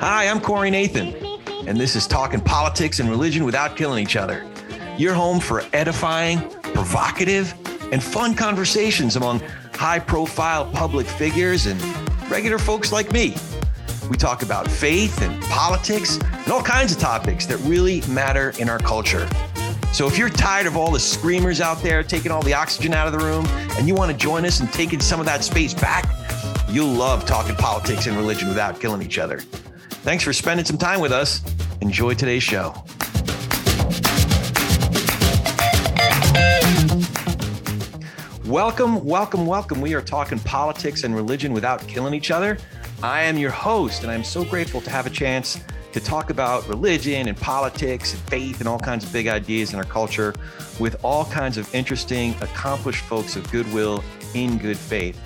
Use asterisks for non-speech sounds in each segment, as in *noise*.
Hi, I'm Corey Nathan, and this is Talking Politics and Religion Without Killing Each Other. Your home for edifying, provocative, and fun conversations among high profile public figures and regular folks like me. We talk about faith and politics and all kinds of topics that really matter in our culture. So if you're tired of all the screamers out there taking all the oxygen out of the room and you want to join us and taking some of that space back, you'll love talking politics and religion without killing each other. Thanks for spending some time with us. Enjoy today's show. Welcome, welcome, welcome. We are talking politics and religion without killing each other. I am your host, and I'm so grateful to have a chance to talk about religion and politics and faith and all kinds of big ideas in our culture with all kinds of interesting, accomplished folks of goodwill in good faith.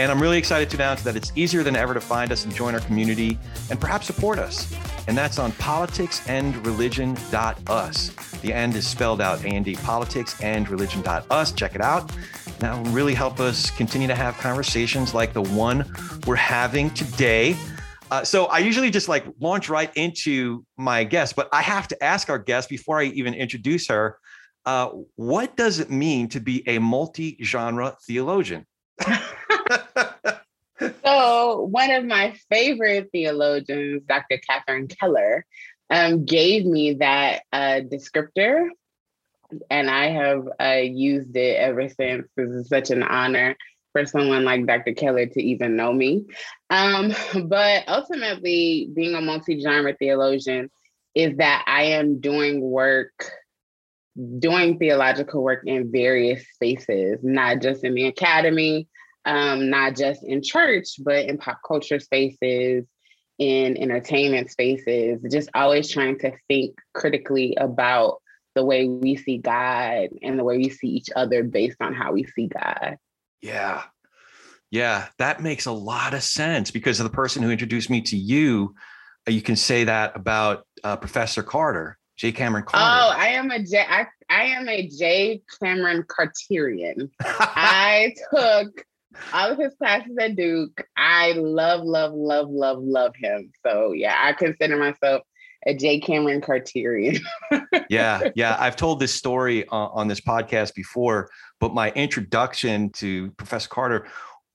And I'm really excited to announce that it's easier than ever to find us and join our community and perhaps support us. And that's on politicsandreligion.us. The end is spelled out A-N-D, politicsandreligion.us. Check it out. That will really help us continue to have conversations like the one we're having today uh, so I usually just like launch right into my guest, but I have to ask our guest before I even introduce her, uh, what does it mean to be a multi-genre theologian? *laughs* so one of my favorite theologians, Dr. Catherine Keller, um, gave me that uh, descriptor, and I have uh, used it ever since. This is such an honor for someone like Dr. Keller to even know me. Um, *laughs* but ultimately, being a multi genre theologian is that I am doing work, doing theological work in various spaces, not just in the academy, um, not just in church, but in pop culture spaces, in entertainment spaces, just always trying to think critically about the way we see God and the way we see each other based on how we see God. Yeah. Yeah, that makes a lot of sense because of the person who introduced me to you. Uh, you can say that about uh, Professor Carter, J. Kameron Carter. Oh, I am a J. I, I am a J. Kameron Carterian. *laughs* I took all of his classes at Duke. I love, love, love, love, love him. So yeah, I consider myself a J. Kameron Carterian. *laughs* yeah, yeah. I've told this story uh, on this podcast before, but my introduction to Professor Carter,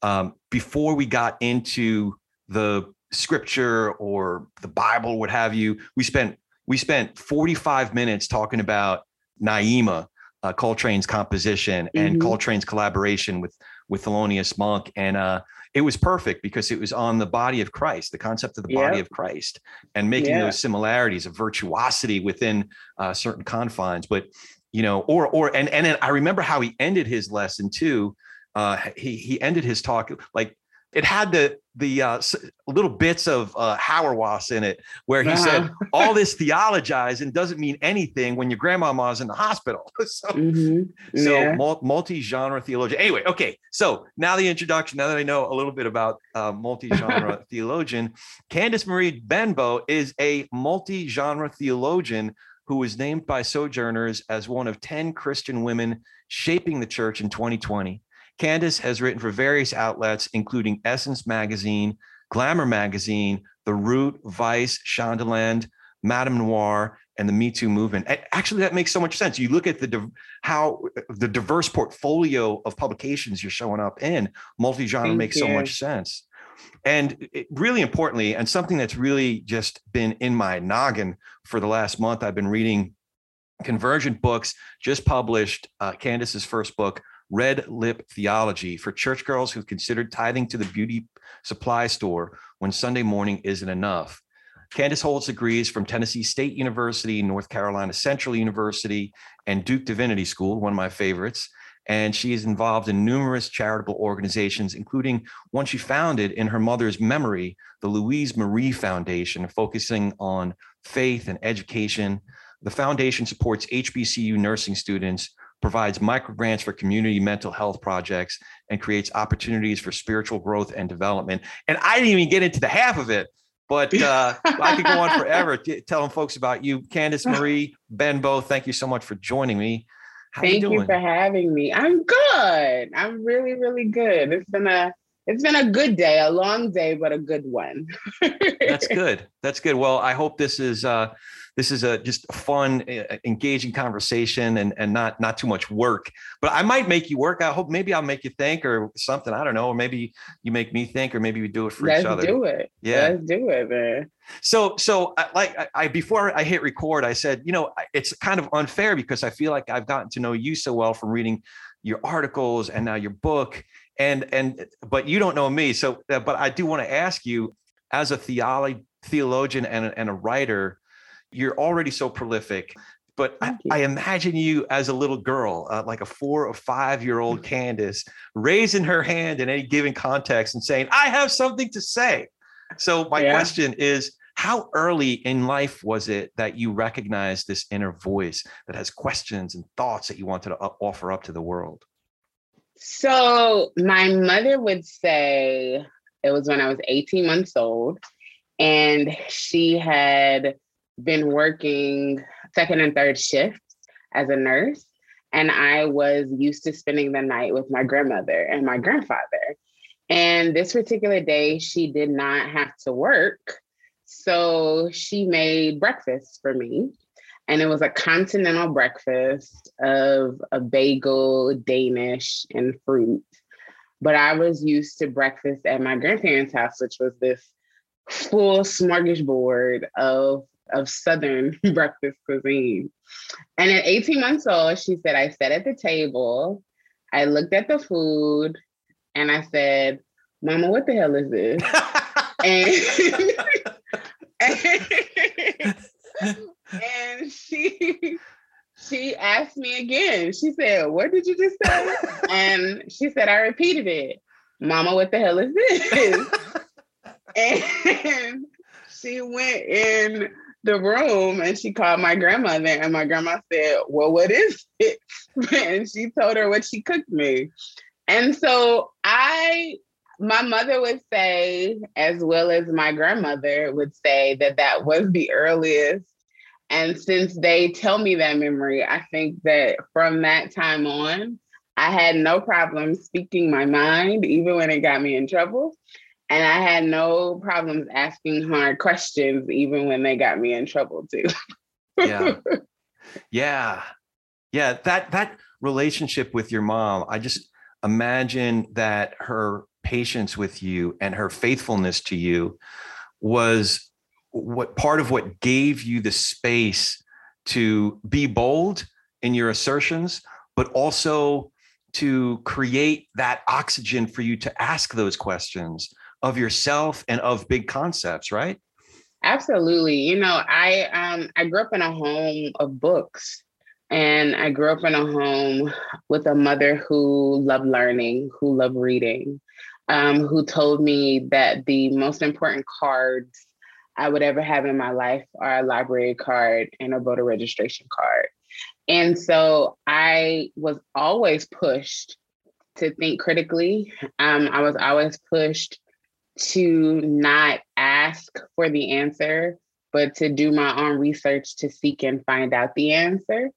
um, before we got into the scripture or the Bible, what have you, we spent we spent 45 minutes talking about Naima, uh, Coltrane's composition and mm-hmm. Coltrane's collaboration with with Thelonious Monk, and uh, it was perfect because it was on the body of Christ, the concept of the body of Christ, and making yeah. those similarities of virtuosity within uh, certain confines. But you know, or or and and I remember how he ended his lesson too. Uh, he he ended his talk like it had the the uh, little bits of uh, Hauerwas in it, where he uh-huh. said *laughs* all this theologizing doesn't mean anything when your grandmama's in the hospital. *laughs* so, mm-hmm. so multi-genre theologian. Anyway, okay. So now the introduction. Now that I know a little bit about uh, multi-genre *laughs* theologian, Candice Marie Benbow is a multi-genre theologian who was named by Sojourners as one of ten Christian women shaping the church in 2020. Candice has written for various outlets, including Essence Magazine, Glamour Magazine, The Root, Vice, Shondaland, MadameNoire, and the Me Too movement. Actually, that makes so much sense. You look at the how the diverse portfolio of publications you're showing up in. Multi-genre Thank makes you. so much sense. And it, really importantly, and something that's really just been in my noggin for the last month, I've been reading Convergent Books, just published uh, Candice's first book, Red Lip Theology for church girls who've considered tithing to the beauty supply store when Sunday morning isn't enough. Candice holds degrees from Tennessee State University, North Carolina Central University, and Duke Divinity School, one of my favorites. And she is involved in numerous charitable organizations, including one she founded in her mother's memory, the Louise Marie Foundation, focusing on faith and education. The foundation supports HBCU nursing students provides micro grants for community mental health projects, and creates opportunities for spiritual growth and development. And I didn't even get into the half of it, but *laughs* uh, I could go on forever telling folks about you. Candice Marie Benbow, thank you so much for joining me. How Thank you, you, for having me. I'm good. I'm really, really good. It's been a it's been a good day, a long day, but a good one. *laughs* That's good. That's good. Well, I hope this is uh, this is a just a fun, engaging conversation, and and not not too much work. But I might make you work. I hope maybe I'll make you think or something. I don't know. Or maybe you make me think, or maybe we do it for Let's each other. Let's do it. Yeah. Let's do it, man. So, so I, like I, I before I hit record, I said, you know, it's kind of unfair because I feel like I've gotten to know you so well from reading your articles and now your book, and and but you don't know me. So, uh, but I do want to ask you, as a theology theologian and a, and a writer, you're already so prolific. But I, I imagine you as a little girl, uh, like a four or five year old Candice, raising her hand in any given context and saying, "I have something to say." So my Yeah. question is, how early in life was it that you recognized this inner voice that has questions and thoughts that you wanted to offer up to the world? So my mother would say it was when I was 18 months old, and she had been working second and third shifts as a nurse. And I was used to spending the night with my grandmother and my grandfather. And this particular day, she did not have to work. So she made breakfast for me. And it was a continental breakfast of a bagel, Danish, and fruit. But I was used to breakfast at my grandparents' house, which was this full smorgasbord of, of Southern *laughs* breakfast cuisine. And at 18 months old, she said, I sat at the table, I looked at the food, and I said, Mama, what the hell is this? *laughs* and, *laughs* and she she asked me again. She said, "What did you just say?" and she said, "I repeated it, Mama. What the hell is this?" and she went in the room and she called my grandmother, and my grandma said, "Well, what is it?" *laughs* and she told her what she cooked me. And so I my mother would say, as well as my grandmother would say, that that was the earliest. And since they tell me that memory, I think that from that time on, I had no problem speaking my mind, even when it got me in trouble. And I had no problems asking hard questions, even when they got me in trouble too. yeah. *laughs* Yeah. Yeah that that relationship with your mom i just imagine that her patience with you and her faithfulness to you was what part of what gave you the space to be bold in your assertions but also to create that oxygen for you to ask those questions of yourself and of big concepts right Absolutely. You know, I um I grew up in a home of books and I grew up in a home with a mother who loved learning, who loved reading, um, who told me that the most important cards I would ever have in my life are a library card and a voter registration card. And so I was always pushed to think critically. Um, I was always pushed to not ask for the answer, but to do my own research to seek and find out the answer.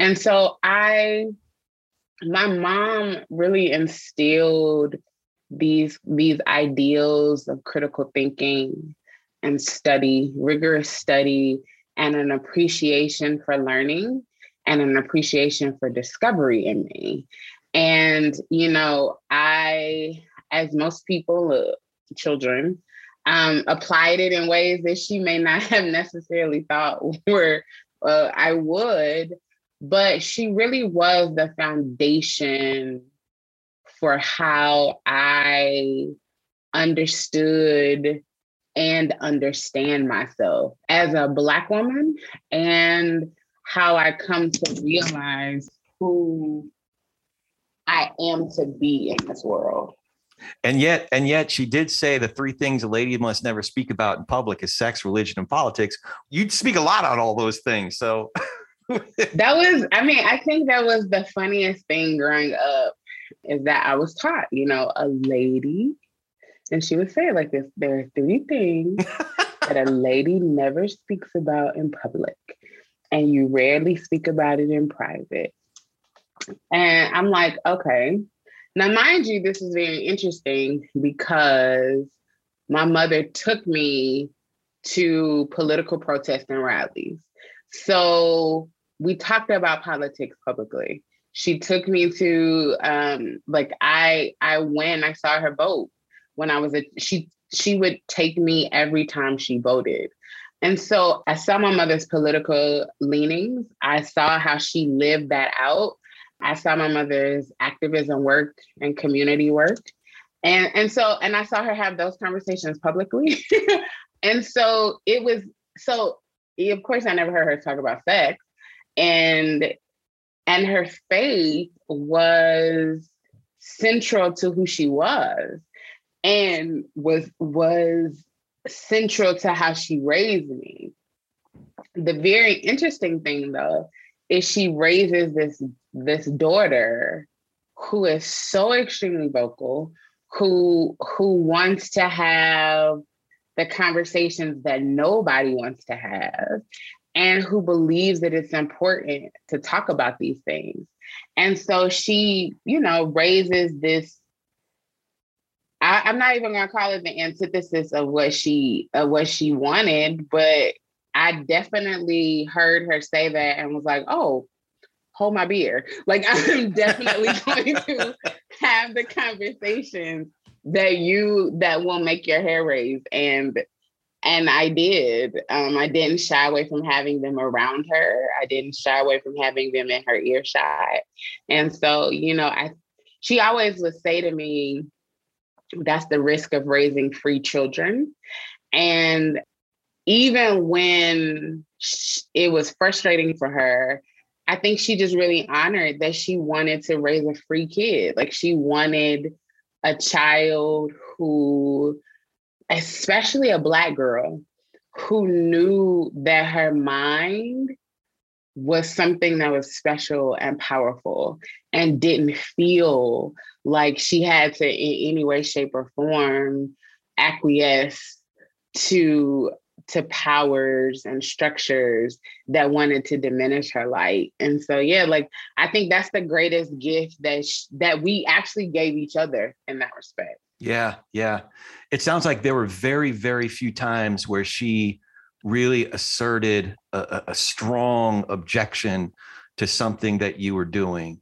And so I, my mom really instilled these these ideals of critical thinking and study, rigorous study, and an appreciation for learning and an appreciation for discovery in me. And you know, I, as most people, children, um, applied it in ways that she may not *laughs* have necessarily thought were uh, I would, but she really was the foundation for how I understood and understand myself as a Black woman and how I come to realize who I am to be in this world. And yet, and yet, she did say the three things a lady must never speak about in public is sex, religion, and politics. You'd speak a lot on all those things. So *laughs* that was, I mean, I think that was the funniest thing growing up is that I was taught, you know, a lady, and she would say it like this there are three things *laughs* that a lady never speaks about in public, and you rarely speak about it in private And I'm like, okay. Now, mind you, this is very interesting because my mother took me to political protests and rallies. So we talked about politics publicly. She took me to um, like I I went, I saw her vote when I was a she she would take me every time she voted. And so I saw my mother's political leanings. I saw how she lived that out. I saw my mother's activism work and community work. And, and so, and I saw her have those conversations publicly. *laughs* and so it was, so of course, I never heard her talk about sex. And and her faith was central to who she was and was was central to how she raised me. The very interesting thing though is she raises this this daughter who is so extremely vocal, who who wants to have the conversations that nobody wants to have and who believes that it's important to talk about these things. And so she, you know, raises this I, am not even gonna call it the antithesis of what she of what she wanted, but I definitely heard her say that and was like, oh, hold my beer. Like *laughs* I'm *laughs* definitely going to have the conversations that you that will make your hair raise. And and I did. Um, I didn't shy away from having them around her. I didn't shy away from having them in her earshot. And so, you know, I she always would say to me, that's the risk of raising free children. And even when it was frustrating for her, I think she just really honored that she wanted to raise a free kid. Like she wanted a child who, especially a Black girl, who knew that her mind was something that was special and powerful and didn't feel like she had to in any way shape or form acquiesce to to powers and structures that wanted to diminish her light. And so yeah like i think that's the greatest gift that sh- that we actually gave each other in that respect. Yeah yeah. It sounds like there were very very few times where she really asserted a, a strong objection to something that you were doing.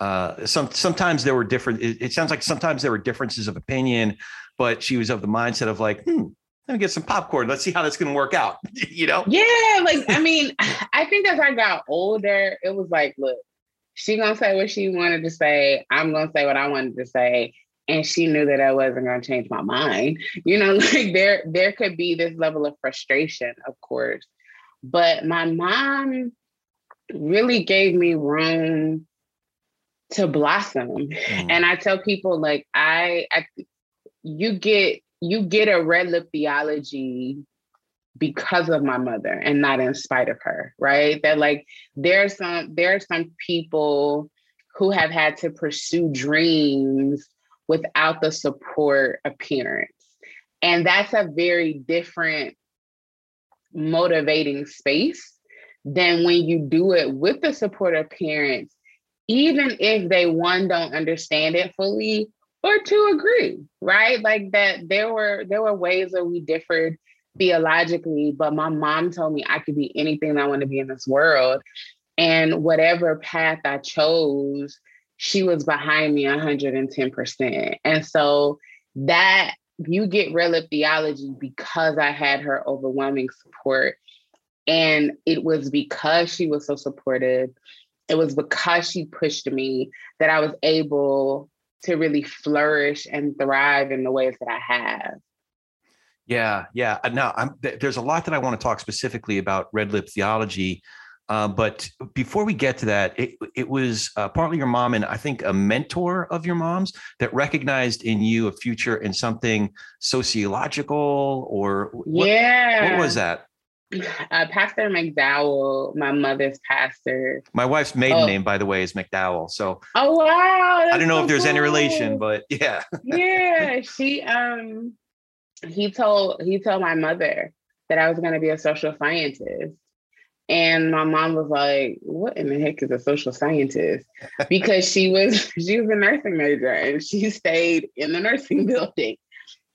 Uh, some sometimes there were different. It, it, sounds like sometimes there were differences of opinion, but she was of the mindset of like, hmm, let me get some popcorn. Let's see how that's going to work out. *laughs* you know? Yeah, like I mean, *laughs* I think as I got older, it was like, look, she gonna say what she wanted to say. I'm gonna say what I wanted to say, and she knew that I wasn't gonna change my mind. *laughs* You know, like there there could be this level of frustration, of course, but my mom really gave me room to blossom. Mm. And I tell people like I, I you get you get a red lip theology because of my mother and not in spite of her, right? That like there's some there are some people who have had to pursue dreams without the support of parents. And that's a very different motivating space than when you do it with the support of parents even if they one don't understand it fully or to agree right? Like that there were there were ways that we differed theologically but my mom told me i could be anything i want to be in this world. And whatever path i chose she was behind me 110% and so that you get red lip theology because i had her overwhelming support. And it was because she was so supportive. It was because she pushed me that I was able to really flourish and thrive in the ways that I have. Yeah, yeah. Uh, now, I'm, there's a lot that I want to talk specifically about red lip theology. Uh, but before we get to that, it, it was uh, partly your mom and I think a mentor of your mom's that recognized in you a future in something sociological or what, yeah. What was that? *laughs* Uh, pastor McDowell, my mother's pastor. My wife's maiden oh. name, by the way, is McDowell. So oh wow, I don't know so if there's cool. any relation, but yeah. yeah, *laughs* she um he told he told my mother that I was going to be a social scientist, And my mom was like, "What in the heck is a social scientist?" *laughs* Because she was she was a nursing major and she stayed in the nursing building.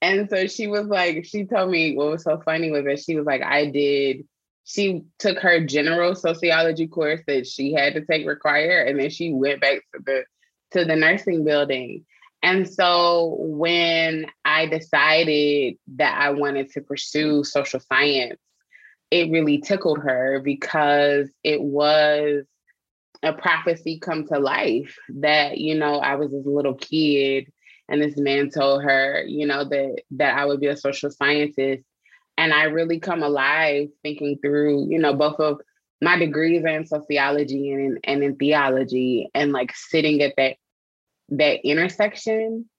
And so she was like, she told me what was so funny was that she was like, I did. She took her general sociology course that she had to take required, and then she went back to the to the nursing building. And so when I decided that I wanted to pursue social science, it really tickled her because it was a prophecy come to life that, you know, I was this little kid and this man told her, you know, that that I would be a social scientist. And I really come alive thinking through, you know, both of my degrees are in sociology and in, and in theology and like sitting at that that intersection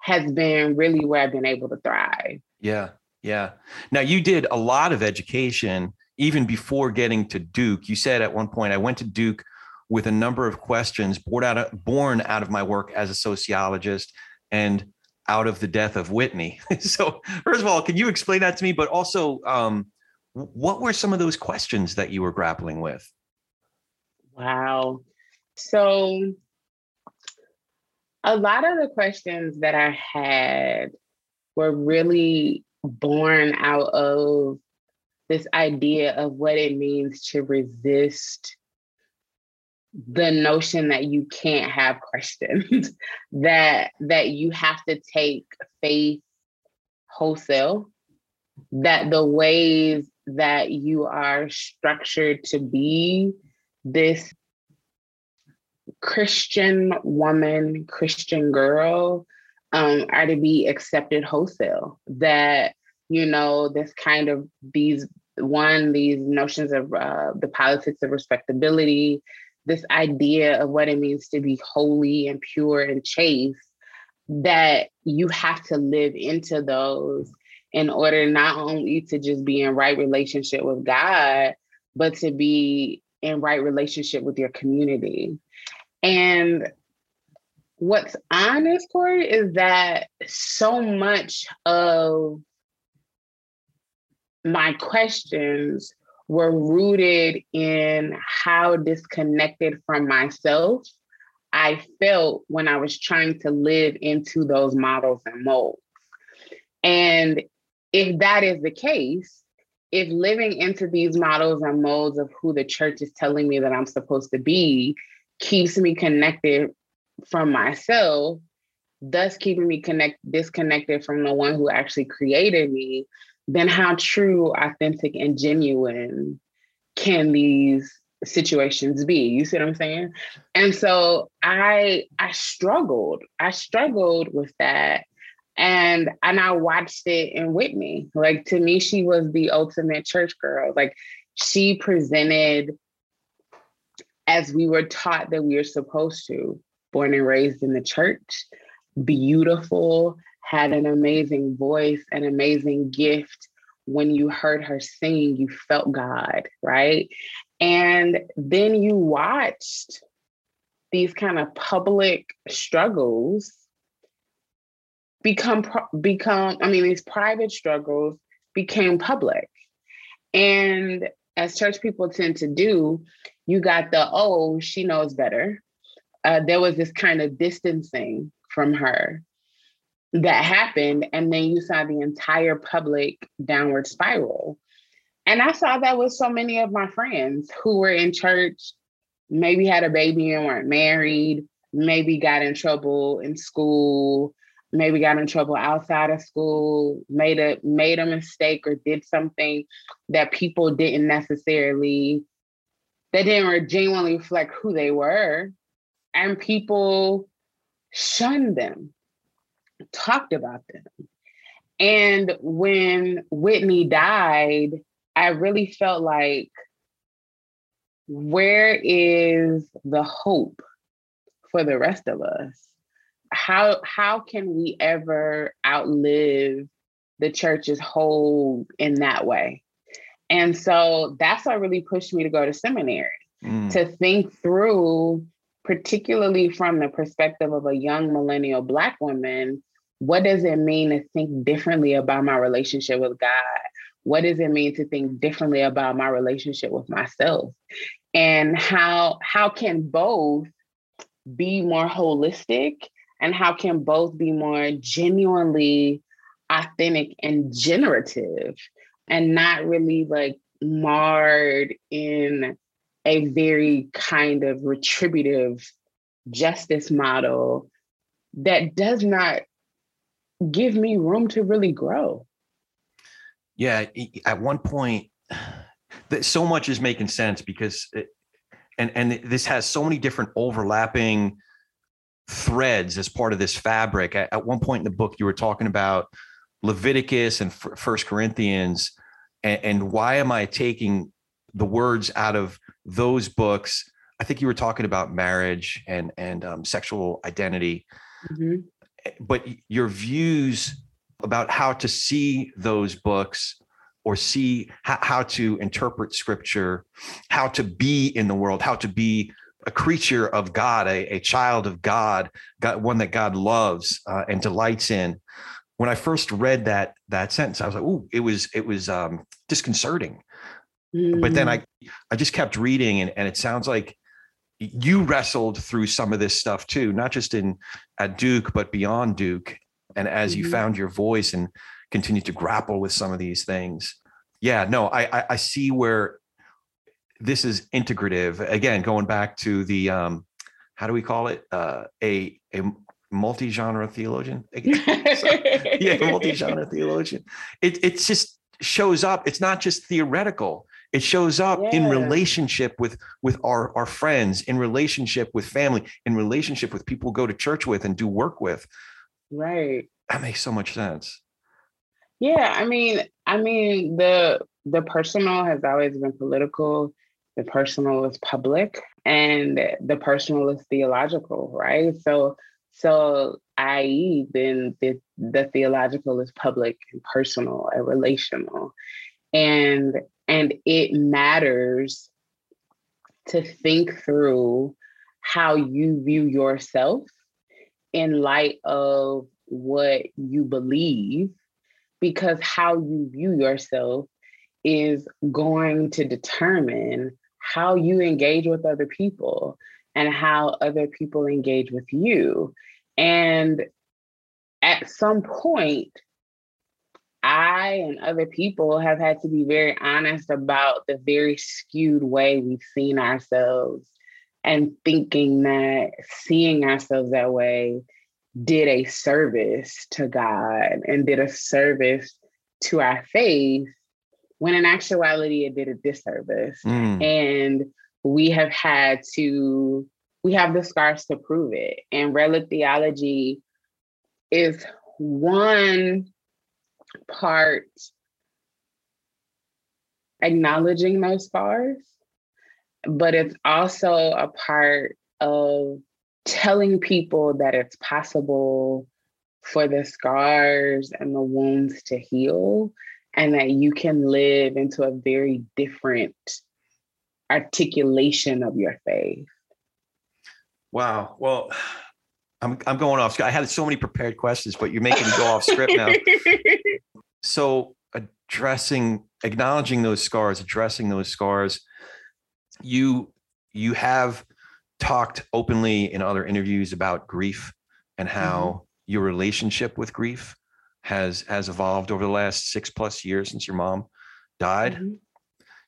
has been really where I've been able to thrive. Yeah. Yeah. Now you did a lot of education even before getting to Duke. You said at one point, I went to Duke with a number of questions born out of, born out of my work as a sociologist and out of the death of Whitney. *laughs* so, first of all, can you explain that to me? But also, um, what were some of those questions that you were grappling with? Wow. So, a lot of the questions that I had were really born out of this idea of what it means to resist the notion that you can't have questions *laughs* that that you have to take faith wholesale that the ways that you are structured to be this christian woman christian girl um, are to be accepted wholesale. That you know this kind of these one these notions of uh, the politics of respectability this idea of what it means to be holy and pure and chaste, that you have to live into those in order not only to just be in right relationship with God, but to be in right relationship with your community. And what's honest, Corey, is that so much of my questions were rooted in how disconnected from myself I felt when I was trying to live into those models and molds. And if that is the case, if living into these models and molds of who the church is telling me that I'm supposed to be keeps me connected from myself, thus keeping me connect disconnected from the one who actually created me, then how true, authentic, and genuine can these situations be? You see what I'm saying? And so I I struggled. I struggled with that. And and I watched it in Whitney. Like to me, she was the ultimate church girl. Like she presented as we were taught that we are supposed to, born and raised in the church, beautiful, had an amazing voice, an amazing gift. When you heard her sing, you felt God, right? And then you watched these kind of public struggles become become i mean these private struggles became public and as church people tend to do you got the oh she knows better uh, there was this kind of distancing from her that happened and then you saw the entire public downward spiral. And i saw that with so many of my friends who were in church maybe had a baby and weren't married maybe got in trouble in school maybe got in trouble outside of school made a made a mistake or did something that people didn't necessarily that didn't genuinely reflect who they were. And people shunned them talked about them. And when Whitney died, I really felt like, where is the hope for the rest of us? How how can we ever outlive the church's hold in that way? And so that's what really pushed me to go to seminary mm. to think through, particularly from the perspective of a young millennial Black woman, what does it mean to think differently about my relationship with God? what does it mean to think differently about my relationship with myself? And how how can both be more holistic and how can both be more genuinely authentic and generative and not really like marred in a very kind of retributive justice model that does not give me room to really grow. Yeah, at one point, *sighs* so much is making sense because, it, and and this has so many different overlapping threads as part of this fabric. At, at one point in the book, you were talking about Leviticus and First Corinthians, and, and why am I taking the words out of those books? I think you were talking about marriage and and um, sexual identity, mm-hmm. But your views about how to see those books or see how, how to interpret scripture, how to be in the world, how to be a creature of God, a, a child of God, God, one that God loves uh, and delights in. When I first read that that sentence, I was like, "Ooh!" It was it was um, disconcerting. Mm. But then I mm. I just kept reading, and, and it sounds like you wrestled through some of this stuff too, not just in at Duke, but beyond Duke. And as mm-hmm. you found your voice and continued to grapple with some of these things, yeah, no, I, I, I see where this is integrative. Again, going back to the um, how do we call it? Uh, a a multi-genre theologian. *laughs* yeah, multi-genre theologian. It it just shows up. It's not just theoretical. It shows up yeah. in relationship with with our our friends, in relationship with family, in relationship with people we go to church with and do work with. Right. That makes so much sense. Yeah, I mean, I mean the the personal has always been political the personal is public and the personal is theological right so so i.e then the, the theological is public and personal and relational and and it matters to think through how you view yourself in light of what you believe because how you view yourself is going to determine how you engage with other people and how other people engage with you. And at some point, I and other people have had to be very honest about the very skewed way we've seen ourselves and thinking that seeing ourselves that way did a service to God and did a service to our faith when in actuality it did a disservice. Mm. And we have had to, we have the scars to prove it. And red lip theology is one part acknowledging those scars, but it's also a part of telling people that it's possible for the scars and the wounds to heal and that you can live into a very different articulation of your faith. Wow. Well, *sighs* I'm I'm going off. I had so many prepared questions, but you're making me go off script now. *laughs* So addressing, acknowledging those scars, addressing those scars, you you have talked openly in other interviews about grief and how mm-hmm. your relationship with grief has has evolved over the last six plus years since your mom died. Mm-hmm.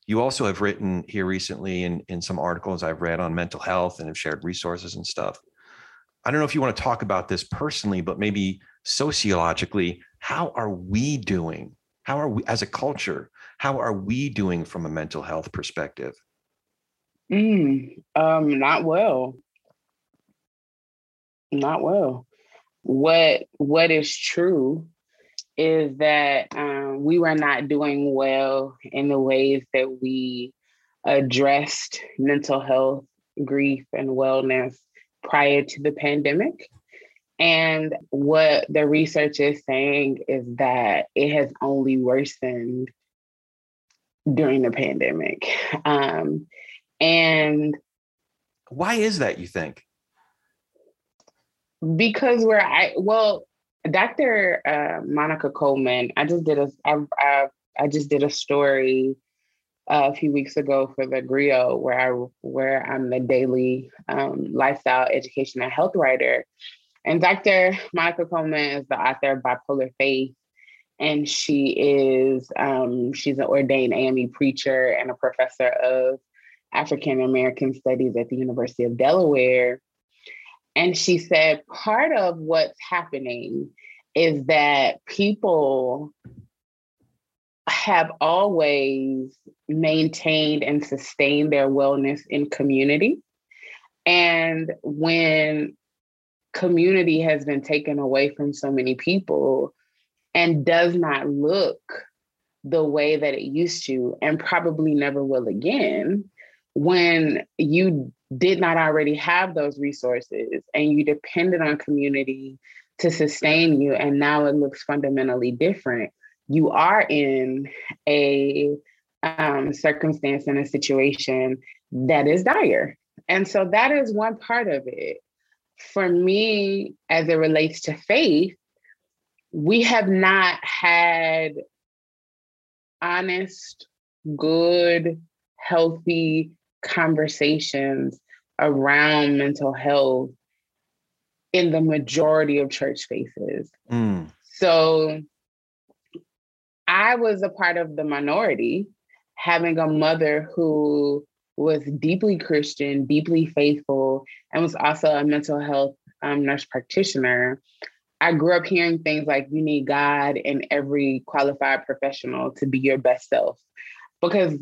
You also have written here recently in in some articles I've read on mental health and have shared resources and stuff. I don't know if you want to talk about this personally, but maybe sociologically, how are we doing? How are we as a culture? How are we doing from a mental health perspective? Mm, um, not well. Not well. What what is true is that um, we were not doing well in the ways that we addressed mental health, grief, and wellness prior to the pandemic. And what the research is saying is that it has only worsened during the pandemic. Um, and why is that, you think? Because we're, I, well, Dr. Uh, Monica Coleman, I just did a, I, I I just did a story uh, a few weeks ago for the Grio, where I where I'm the daily um, lifestyle education and health writer. And Dr. Monica Coleman is the author of Bipolar Faith, and she is um, she's an ordained AME preacher and a professor of African American Studies at the University of Delaware. And she said part of what's happening is that people have always maintained and sustained their wellness in community. And when community has been taken away from so many people and does not look the way that it used to, and probably never will again, when you did not already have those resources and you depended on community to sustain you, and now it looks fundamentally different you are in a um, circumstance and a situation that is dire. And so that is one part of it. For me, as it relates to faith, we have not had honest, good, healthy conversations around mental health in the majority of church spaces. Mm. So I was a part of the minority, having a mother who was deeply Christian, deeply faithful, and was also a mental health um, nurse practitioner. I grew up hearing things like you need God and every qualified professional to be your best self. Because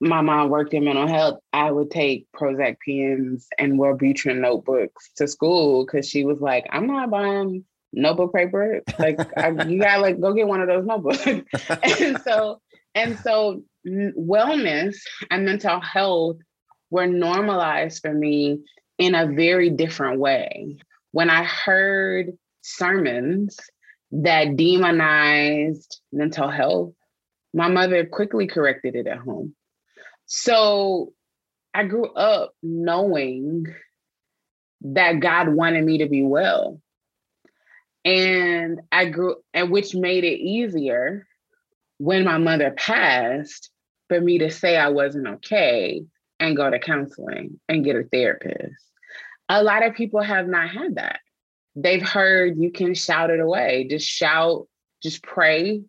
my mom worked in mental health, I would take Prozac pens and Wellbutrin notebooks to school because she was like, I'm not buying notebook paper. Like I, you gotta like go get one of those notebooks. *laughs* and so and so wellness and mental health were normalized for me in a very different way. When I heard sermons that demonized mental health, my mother quickly corrected it at home. So I grew up knowing that God wanted me to be well and I grew, and which made it easier when my mother passed for me to say I wasn't okay and go to counseling and get a therapist. A lot of people have not had that. They've heard you can shout it away, just shout, just pray.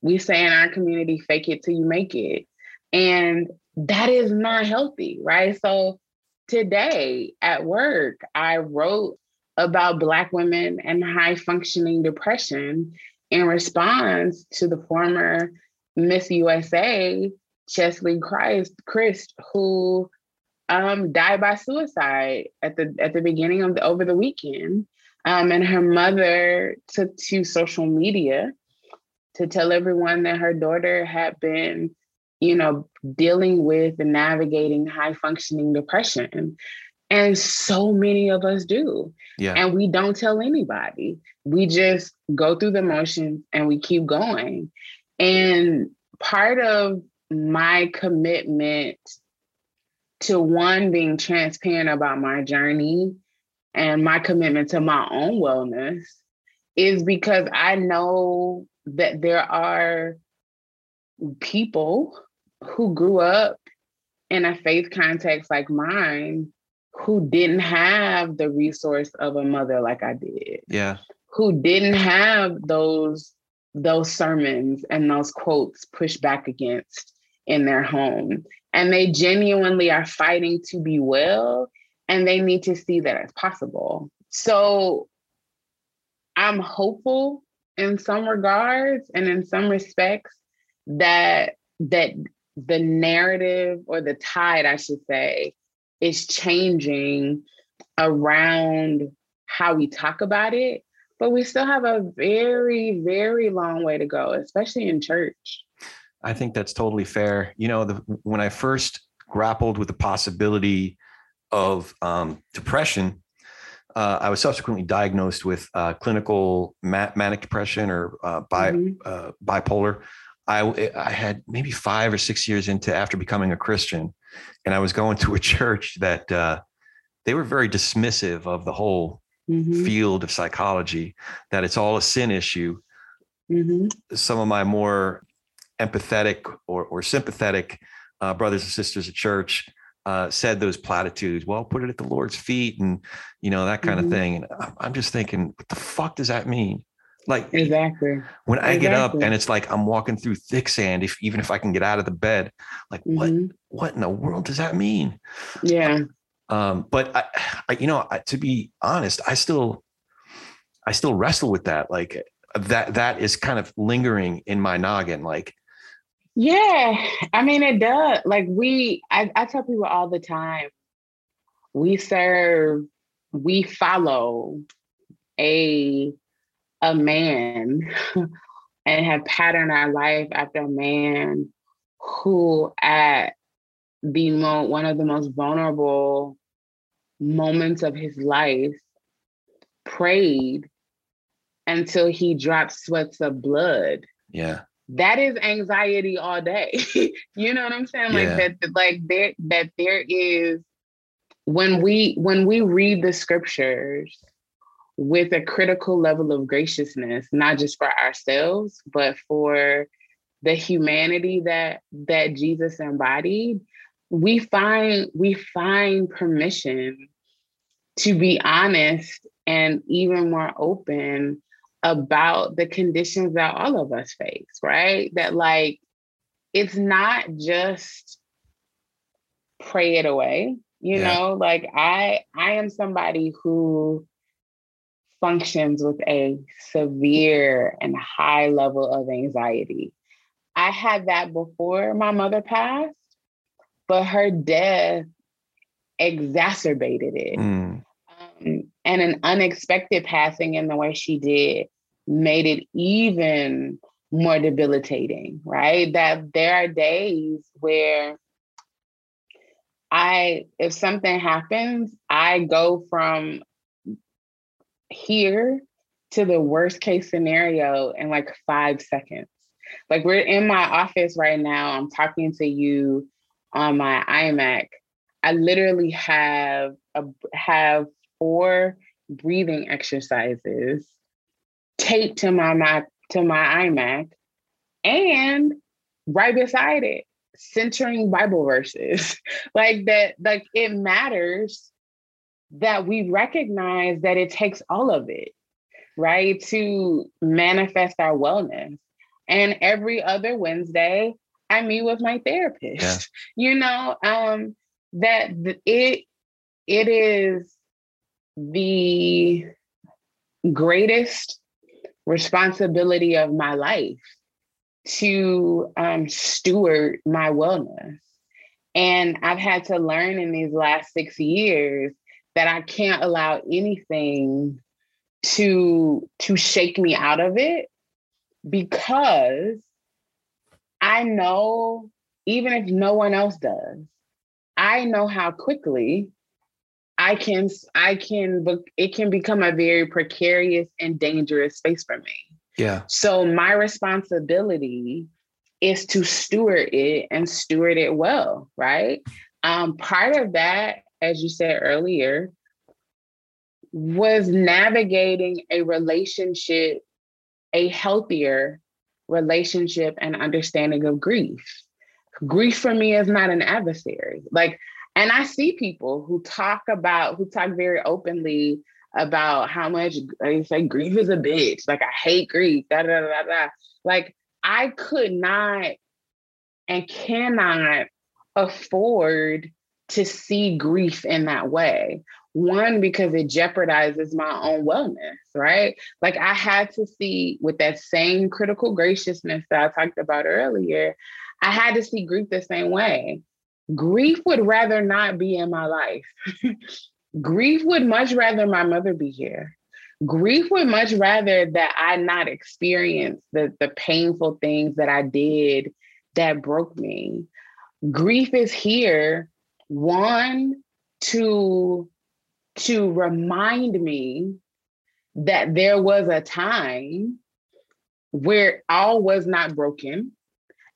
We say in our community, fake it till you make it. And that is not healthy, right? So today at work, I wrote about Black women and high functioning depression in response to the former Miss USA, Chesley Christ, Kryst who um, died by suicide at the at the beginning of the over the weekend. Um, and her mother took to social media to tell everyone that her daughter had been, you know, dealing with and navigating high functioning depression. And so many of us do. Yeah. And we don't tell anybody. We just go through the motions and we keep going. And part of my commitment to one being transparent about my journey and my commitment to my own wellness is because I know that there are people who grew up in a faith context like mine who didn't have the resource of a mother like I did. Yeah. Who didn't have those those sermons and those quotes pushed back against in their home. And they genuinely are fighting to be well and they need to see that as possible. So I'm hopeful in some regards and in some respects that that the narrative or the tide I should say is changing around how we talk about it, but we still have a very, very long way to go, especially in church. I think that's totally fair. You know, the, when I first grappled with the possibility of um, depression, uh, I was subsequently diagnosed with uh, clinical ma- manic depression or uh, bi- mm-hmm. Uh, bipolar. I, I had maybe five or six years into after becoming a Christian, and I was going to a church that uh, they were very dismissive of the whole mm-hmm. field of psychology, that it's all a sin issue. Mm-hmm. Some of my more empathetic or, or sympathetic uh, brothers and sisters at church uh, said those platitudes. Well, put it at the Lord's feet, and you know that kind mm-hmm. of thing. And I'm just thinking, what the fuck does that mean? Like exactly when I exactly. get up and it's like I'm walking through thick sand. If even if I can get out of the bed, like mm-hmm. what what in the world does that mean? Yeah. Um, but I, I you know, I, to be honest, I still I still wrestle with that. Like that that is kind of lingering in my noggin. Like yeah, I mean it does. Like we, I, I tell people all the time, we serve, we follow a a man and have patterned our life after a man who at the mo- one of the most vulnerable moments of his life prayed until he dropped sweats of blood. Yeah that is anxiety all day. *laughs* you know what I'm saying? Like yeah. that, like there, that there is when we when we read the scriptures with a critical level of graciousness, not just for ourselves, but for the humanity that that Jesus embodied, we find we find permission to be honest and even more open about the conditions that all of us face, right? That like it's not just pray it away, you yeah. know? Like I I am somebody who functions with a severe and high level of anxiety. I had that before my mother passed, but her death exacerbated it. Mm. Um, and an unexpected passing in the way she did made it even more debilitating, right? That there are days where I, if something happens, I go from here to the worst case scenario in like five seconds. Like we're in my office right now, I'm talking to you on my iMac. I literally have a, have four breathing exercises taped to my Mac to my iMac, and right beside it, centering Bible verses. *laughs* like that, like it matters that we recognize that it takes all of it, right, to manifest our wellness. And every other Wednesday, I meet with my therapist. Yeah. *laughs* You know, um, that it it is the greatest responsibility of my life to um, steward my wellness. And I've had to learn in these last six years that I can't allow anything to to shake me out of it because I know even if no one else does, I know how quickly I can I can it can become a very precarious and dangerous space for me. Yeah. So my responsibility is to steward it and steward it well, right? Um, part of that, as you said earlier, was navigating a relationship, a healthier relationship and understanding of grief. Grief for me is not an adversary. Like and I see people who talk about, who talk very openly about how much they say grief is a bitch. Like I hate grief. Da, da, da, da. Like I could not and cannot afford to see grief in that way. One, because it jeopardizes my own wellness, right? Like I had to see with that same critical graciousness that I talked about earlier, I had to see grief the same way. Grief would rather not be in my life. *laughs* Grief would much rather my mother be here. Grief would much rather that I not experience the, the painful things that I did that broke me. Grief is here, one, to, to remind me that there was a time where all was not broken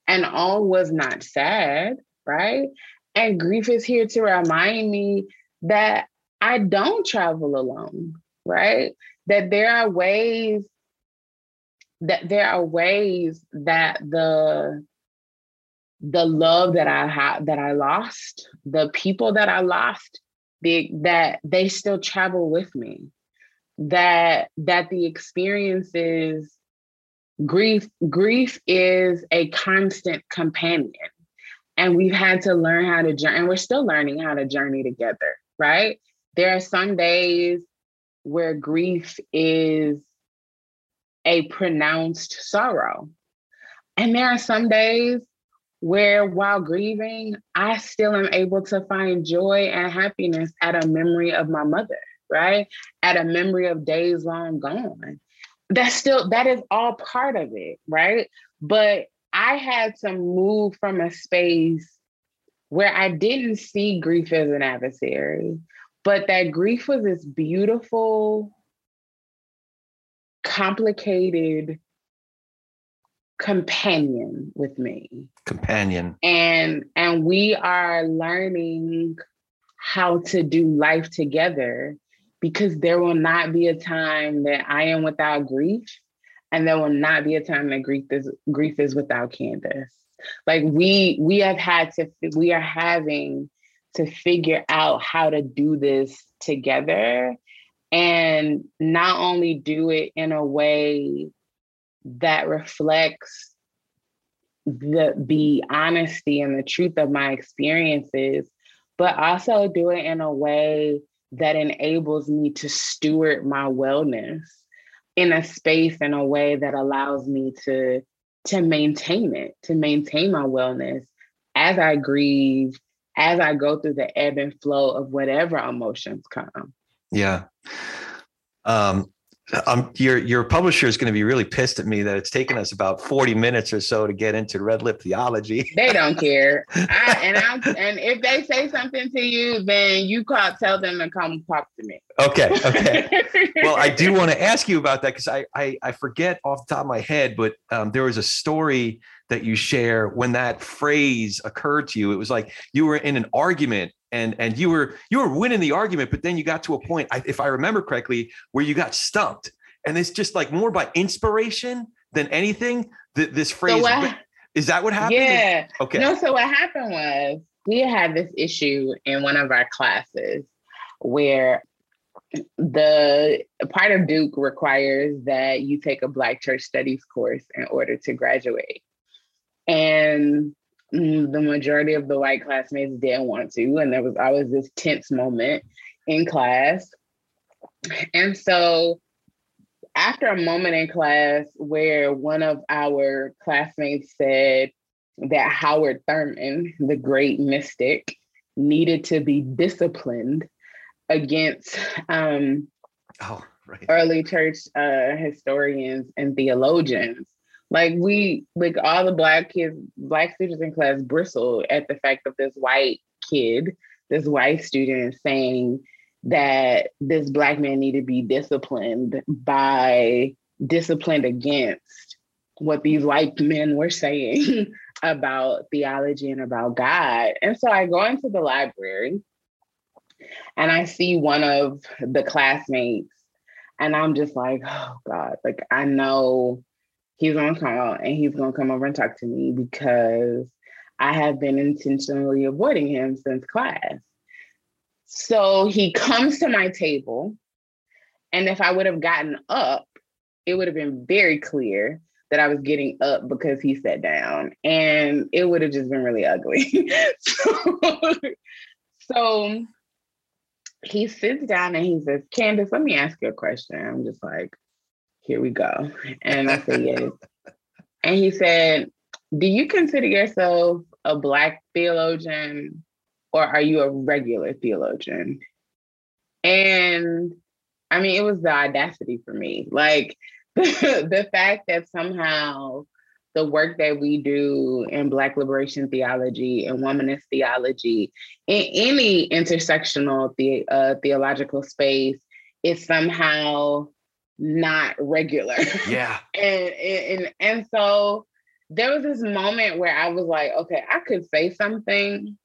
and all was not sad right? And grief is here to remind me that I don't travel alone, right? That there are ways that there are ways that the the love that I had that I lost, the people that I lost, the, that they still travel with me. That that the experiences grief grief is a constant companion and we've had to learn how to journey and we're still learning how to journey together right there are some days where grief is a pronounced sorrow and there are some days where while grieving, I still am able to find joy and happiness at a memory of my mother, right? At a memory of days long gone. That's still, that is all part of it, right? But I had to move from a space where I didn't see grief as an adversary, but that grief was this beautiful, complicated, companion with me. Companion. And and we are learning how to do life together because there will not be a time that i am without grief and there will not be a time that grief is grief is without Candice like we we have had to we are having to figure out how to do this together and not only do it in a way that reflects the the honesty and the truth of my experiences but also do it in a way that enables me to steward my wellness in a space in a way that allows me to to maintain it to maintain my wellness as i grieve as i go through the ebb and flow of whatever emotions come. Yeah. Um um, your your publisher is going to be really pissed at me that it's taken us about forty minutes or so to get into red lip theology. *laughs* They don't care, I, and I *laughs* and if they say something to you, then you call tell them to come talk to me. Okay, okay. *laughs* well, I do want to ask you about that because I, I, I forget off the top of my head, but um, there was a story that you share when that phrase occurred to you. It was like you were in an argument and and you were you were winning the argument, but then you got to a point, if I remember correctly, where you got stumped, and it's just like more by inspiration than anything. That this phrase so what, is that what happened? Yeah. Okay. No. So what happened was we had this issue in one of our classes where the part of Duke requires that you take a Black church studies course in order to graduate. And the majority of the white classmates didn't want to. And there was always this tense moment in class. And so after a moment in class where one of our classmates said that Howard Thurman, the great mystic, needed to be disciplined against um, oh, right. early church uh, historians and theologians. Like we, like all the black kids, black students in class bristled at the fact of this white kid, this white student saying that this black man needed to be disciplined by disciplined against what these white men were saying *laughs* about theology and about God. And so I go into the library and I see one of the classmates and I'm just like, oh God, like I know he's come out and he's gonna come over and talk to me because I have been intentionally avoiding him since class. So he comes to my table, and if I would have gotten up, it would have been very clear that I was getting up because he sat down, and it would have just been really ugly. *laughs* so, so he sits down and he says, Candice, let me ask you a question. I'm just like, here we go. And I said, yes. *laughs* and he said, do you consider yourself a Black theologian or are you a regular theologian? And I mean, it was the audacity for me. Like *laughs* the fact that somehow the work that we do in Black liberation theology and womanist theology, in any intersectional the, uh, theological space, is somehow not regular. Yeah. *laughs* and, and and so there was this moment where I was like, okay, I could say something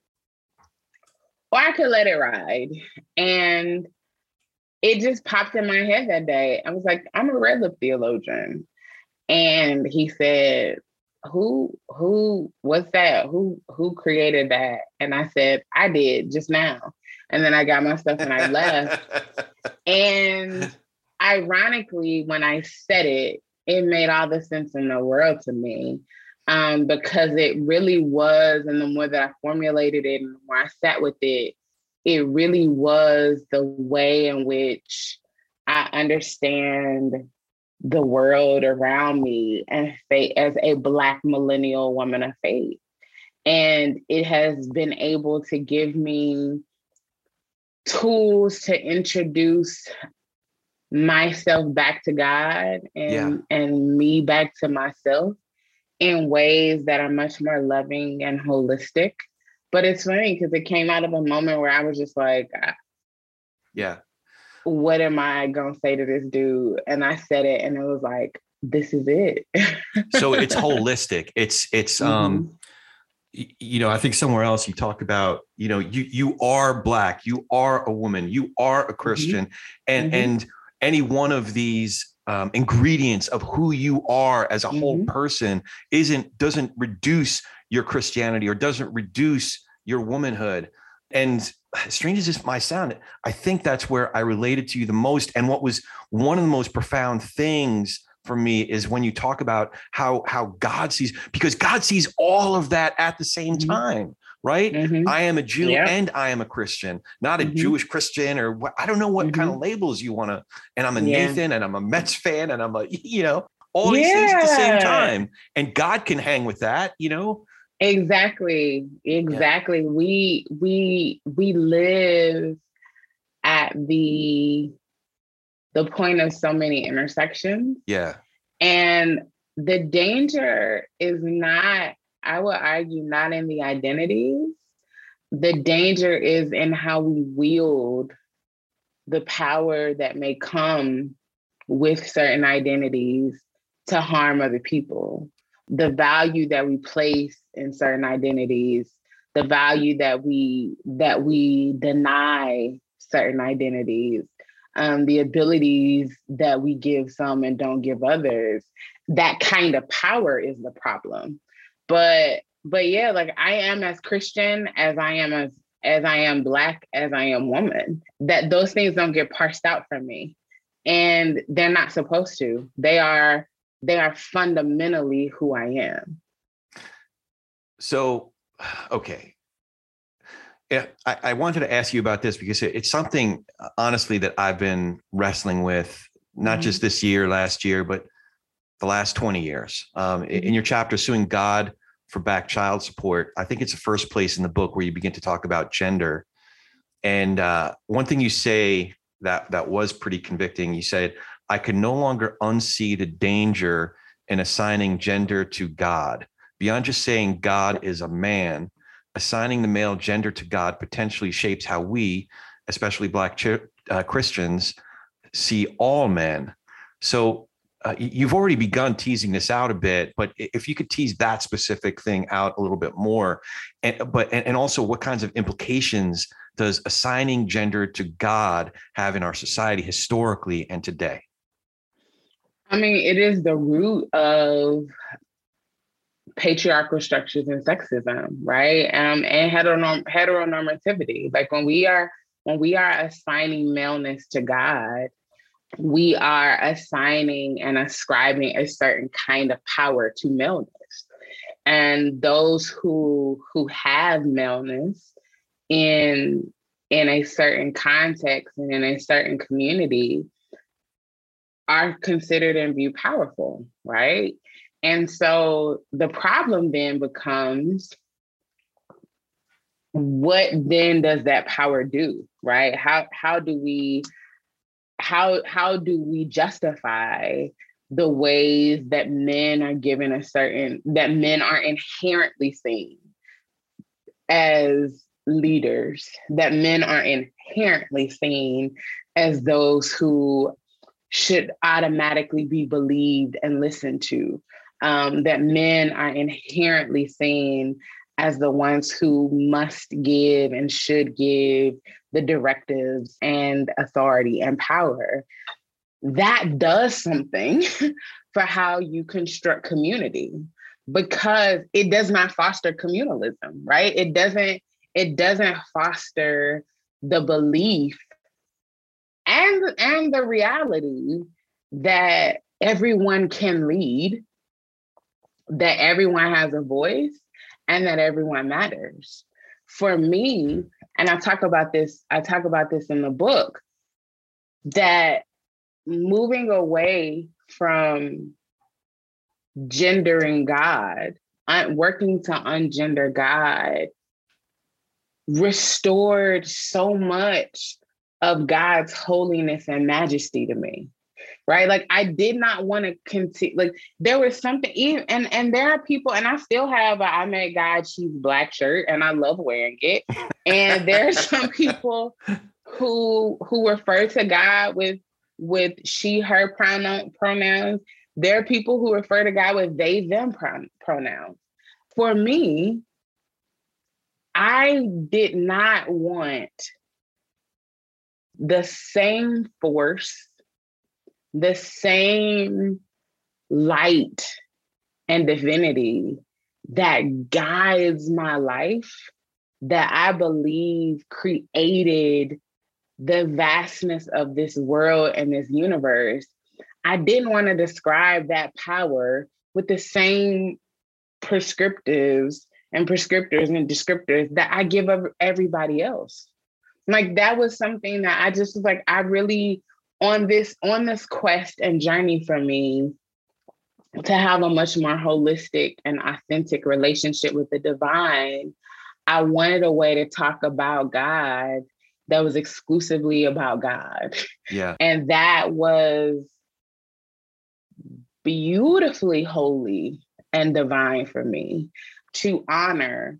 or I could let it ride. And it just popped in my head that day. I was like, I'm a red lip theologian. And he said, who who what's that? Who who created that? And I said, I did just now. And then I got my stuff and I left. *laughs* and ironically, when I said it, it made all the sense in the world to me. Um, because it really was, and the more that I formulated it and the more I sat with it, it really was the way in which I understand the world around me and faith as a black millennial woman of faith and it has been able to give me tools to introduce myself back to God and yeah. and me back to myself in ways that are much more loving and holistic. But it's funny because it came out of a moment where I was just like, yeah, what am I gonna say to this dude? And I said it, and it was like, this is it. so it's *laughs* holistic. It's it's um, mm-hmm. um you know, I think somewhere else you talk about, you know, you you are black, you are a woman, you are a mm-hmm. Christian, mm-hmm. and mm-hmm. and any one of these um, ingredients of who you are as a mm-hmm. whole person isn't doesn't reduce your Christianity or doesn't reduce your womanhood. And strange as this might sound, I think that's where I related to you the most. And what was one of the most profound things for me is when you talk about how how God sees, because God sees all of that at the same mm-hmm. time right? Mm-hmm. I am a Jew yeah. and I am a Christian, not a mm-hmm. Jewish Christian or what, I don't know what mm-hmm. kind of labels you want to. And I'm a yeah. Nathan and I'm a Mets fan and I'm a, *laughs* you know, all these yeah. things at the same time. And God can hang with that, you know? Exactly. Exactly. We, we, we live at the, the point of so many intersections. Yeah. And the danger is not I would argue not in the identities. The danger is in how we wield the power that may come with certain identities to harm other people. The value that we place in certain identities, the value that we that we deny certain identities, um, the abilities that we give some and don't give others. That kind of power is the problem but but yeah, like I am as Christian as I am as as I am black as I am woman. That those things don't get parsed out from me. And they're not supposed to. They are they are fundamentally who I am. So, *sighs* okay. Yeah, I, I wanted to ask you about this because it, it's something, honestly, that I've been wrestling with, not mm-hmm. just this year, last year, but the last 20 years. Um, in mm-hmm. your chapter, Suing God for back child support, I think it's the first place in the book where you begin to talk about gender. And uh, one thing you say that that was pretty convicting, you said, I can no longer unsee the danger in assigning gender to God. Beyond just saying God is a man, assigning the male gender to God potentially shapes how we, especially Black ch- uh, Christians, see all men. So uh, you've already begun teasing this out a bit, but if you could tease that specific thing out a little bit more, and but and, also what kinds of implications does assigning gender to God have in our society historically and today? I mean, it is the root of patriarchal structures and sexism, right? Um, and heteronorm- heteronormativity. Like when we are when we are assigning maleness to God, we are assigning and ascribing a certain kind of power to maleness. And those who who have maleness in in a certain context and in a certain community are considered and viewed powerful, right? And so the problem then becomes what then does that power do, right? How how do we how how do we justify the ways that men are given a certain that men are inherently seen as leaders that men are inherently seen as those who should automatically be believed and listened to? Um, that men are inherently seen as the ones who must give and should give the directives and authority and power. That does something *laughs* for how you construct community because it does not foster communalism, right? It doesn't it doesn't foster the belief and and the reality that everyone can lead, that everyone has a voice, and that everyone matters. For me, and I talk about this, I talk about this in the book, that moving away from gendering God, working to ungender God, restored so much of God's holiness and majesty to me. Right. Like I did not want to continue. Like there was something even and and there are people, and I still have a I met God, she's black shirt, and I love wearing it. And there are some *laughs* people who who refer to God with with she, her pronoun pronouns. There are people who refer to God with they, them pronouns. For me, I did not want the same force, the same light and divinity that guides my life that I believe created the vastness of this world and this universe. I didn't want to describe that power with the same prescriptives and prescriptors and descriptors that I give everybody else like that was something that I just was like, I really on this on this quest and journey for me to have a much more holistic and authentic relationship with the divine, I wanted a way to talk about God that was exclusively about God. Yeah. *laughs* And that was beautifully holy and divine for me to honor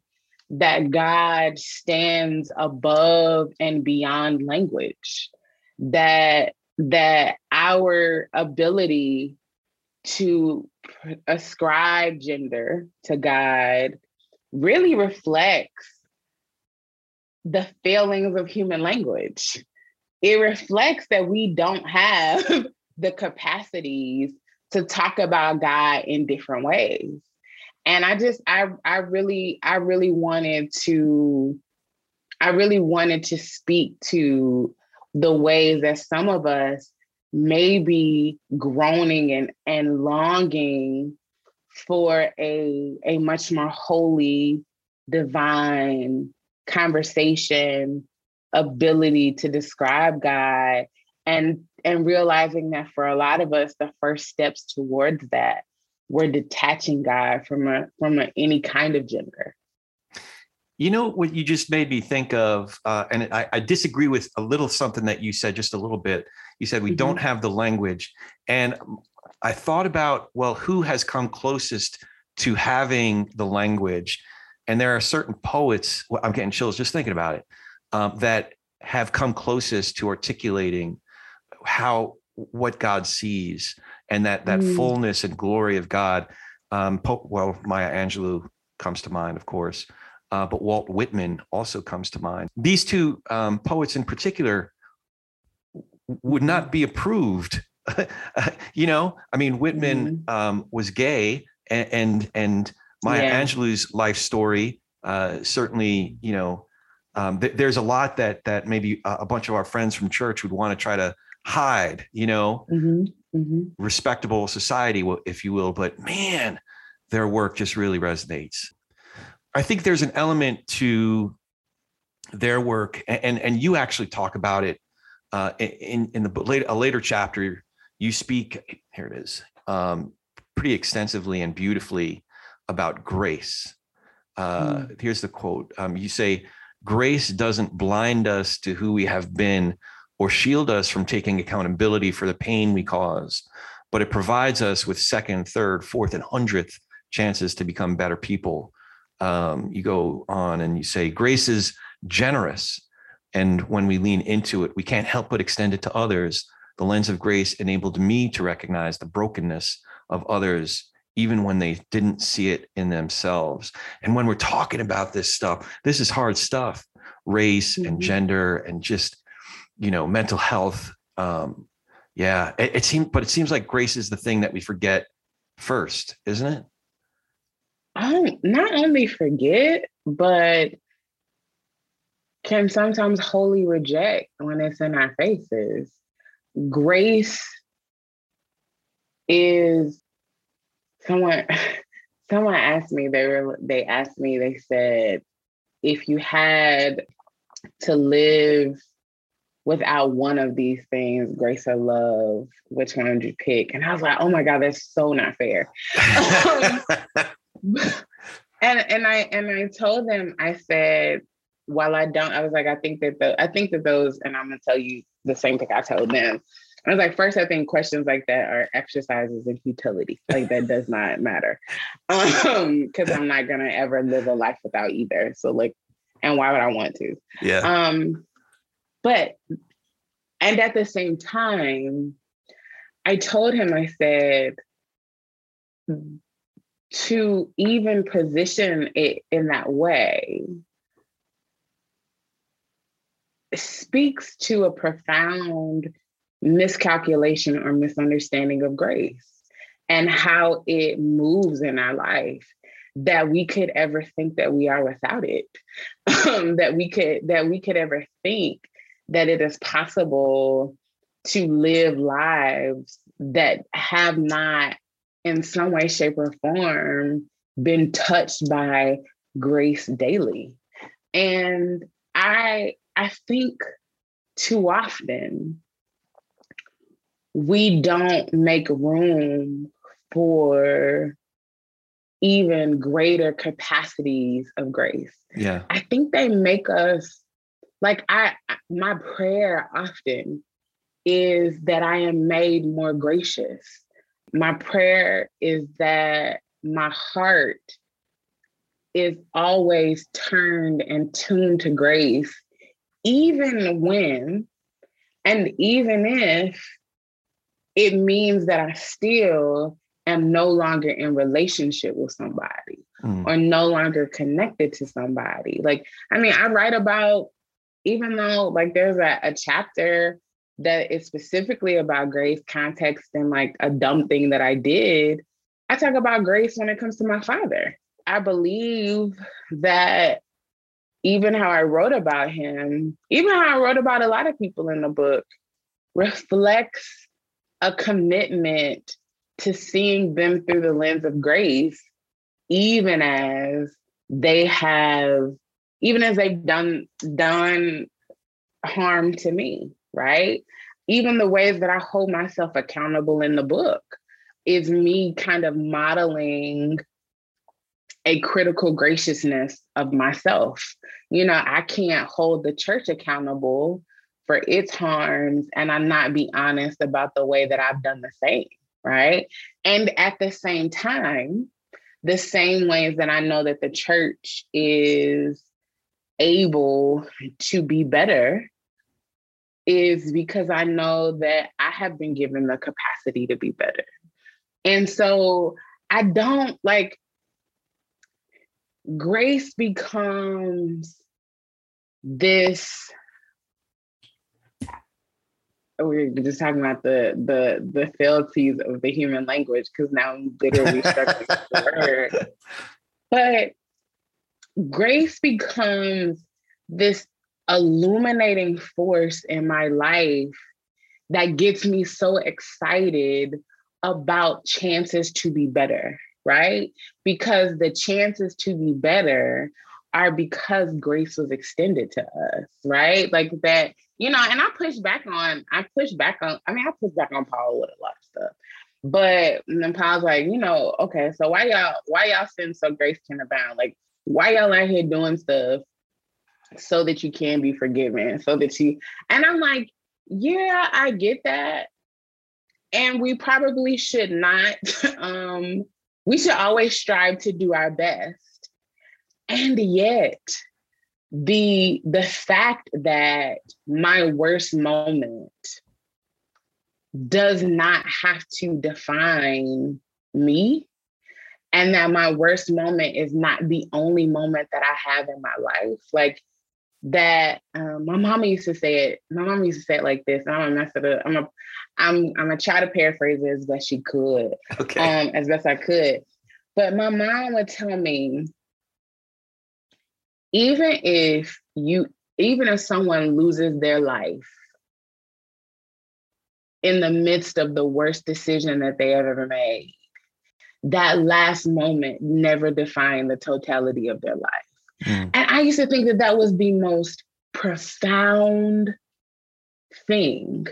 that God stands above and beyond language, that that our ability to ascribe gender to God really reflects the failings of human language. It reflects that we don't have *laughs* the capacities to talk about God in different ways and i just i i really i really wanted to i really wanted to speak to the ways that some of us may be groaning and and longing for a a much more holy divine conversation ability to describe god and and realizing that for a lot of us the first steps towards that we're detaching God from a from a, any kind of gender. You know what you just made me think of, uh, and I, I, disagree with a little something that you said just a little bit. You said we mm-hmm. don't have the language, and I thought about well, who has come closest to having the language? And there are certain poets. Well, I'm getting chills just thinking about it. Um, that have come closest to articulating how what God sees and that that mm. fullness and glory of God. Um, Pope, well, Maya Angelou comes to mind, of course, uh, but Walt Whitman also comes to mind. These two um, poets in particular would not mm-hmm. be approved. *laughs* you know, I mean, Whitman mm. um, was gay, and and, and Maya yeah. Angelou's life story uh, certainly, you know, um, th- there's a lot that that maybe a, a bunch of our friends from church would want to try to hide, you know, mm-hmm mm-hmm. respectable society, if you will. But man, their work just really resonates. I think there's an element to their work, and and you actually talk about it uh, in in the later a later chapter. You speak here it is um, pretty extensively and beautifully about grace. Uh, mm. Here's the quote. Um, you say, "Grace doesn't blind us to who we have been." or shield us from taking accountability for the pain we cause, but it provides us with second, third, fourth, and hundredth chances to become better people. Um, you go on and you say, grace is generous. And when we lean into it, we can't help but extend it to others. The lens of grace enabled me to recognize the brokenness of others, even when they didn't see it in themselves. And when we're talking about this stuff, this is hard stuff race mm-hmm. and gender and just you know, mental health. Um, yeah, it, it seems, but it seems like grace is the thing that we forget first, isn't it? Um, not only forget, but can sometimes wholly reject when it's in our faces. Grace is someone *laughs* someone asked me they were they asked me they said if you had to live without one of these things, grace or love, which one would you pick? And I was like, oh my God, that's so not fair. *laughs* um, *laughs* and and I and I told them, I said, while I don't, I was like, I think that the I think that those, and I'm gonna tell you the same thing I told them. I was like, first, I think questions like that are exercises in futility. Like that does *laughs* not matter. Um, because I'm not gonna ever live a life without either. So like, and why would I want to? Yeah. Um, but and at the same time, I told him, I said, to even position it in that way speaks to a profound miscalculation or misunderstanding of grace and how it moves in our life that we could ever think that we are without it. Um, that we could that we could ever think that it is possible to live lives that have not in some way shape or form been touched by grace daily and i i think too often we don't make room for even greater capacities of grace. Yeah. I think they make us like I my prayer often is that I am made more gracious. My prayer is that my heart is always turned and tuned to grace, even when and even if it means that I still am no longer in relationship with somebody mm. or no longer connected to somebody. Like, I mean, I write about, even though like there's a, a chapter that is specifically about grace context and like a dumb thing that I did, I talk about grace when it comes to my father. I believe that even how I wrote about him, even how I wrote about a lot of people in the book, reflects a commitment to seeing them through the lens of grace, even as they have, even as they've done done harm to me, right? Even the ways that I hold myself accountable in the book is me kind of modeling a critical graciousness of myself. You know, I can't hold the church accountable for its harms and I'm not be honest about the way that I've done the same, right? And at the same time, the same ways that I know that the church is able to be better is because I know that I have been given the capacity to be better. And so I don't like grace becomes this oh, we are just talking about the the the frailties of the human language because now I'm literally stuck with the *laughs* word. But grace becomes this illuminating force in my life that gets me so excited about chances to be better, right? Because the chances to be better are because grace was extended to us, right? Like that you know, and I push back on, I push back on, I mean, I push back on Paul with a lot of stuff. But then Paul's like, you know, okay, so why y'all, why y'all sin so grace can abound? Like, why y'all out here doing stuff so that you can be forgiven, so that you, and I'm like, yeah, I get that. And we probably should not, *laughs* um, we should always strive to do our best. And yet, the the fact that my worst moment does not have to define me and that my worst moment is not the only moment that I have in my life. Like that, um, my mama used to say it. My mom used to say it like this. I'm gonna mess it up. I'm a, I'm, I'm gonna try to paraphrase it as best she could, okay. um, as best I could. But my mom would tell me, even if you, even if someone loses their life in the midst of the worst decision that they have ever made, that last moment never defined the totality of their life. Mm. And I used to think that that was the most profound thing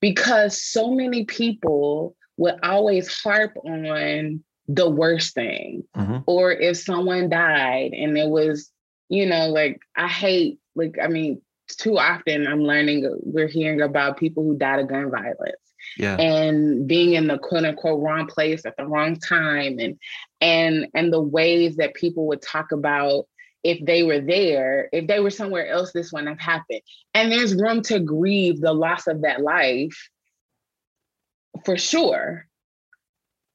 because so many people would always harp on the worst thing mm-hmm. or if someone died and it was you know like i hate like i mean too often i'm learning we're hearing about people who died of gun violence yeah. and being in the quote unquote wrong place at the wrong time and and and the ways that people would talk about if they were there, if they were somewhere else, this wouldn't have happened. And there's room to grieve the loss of that life for sure.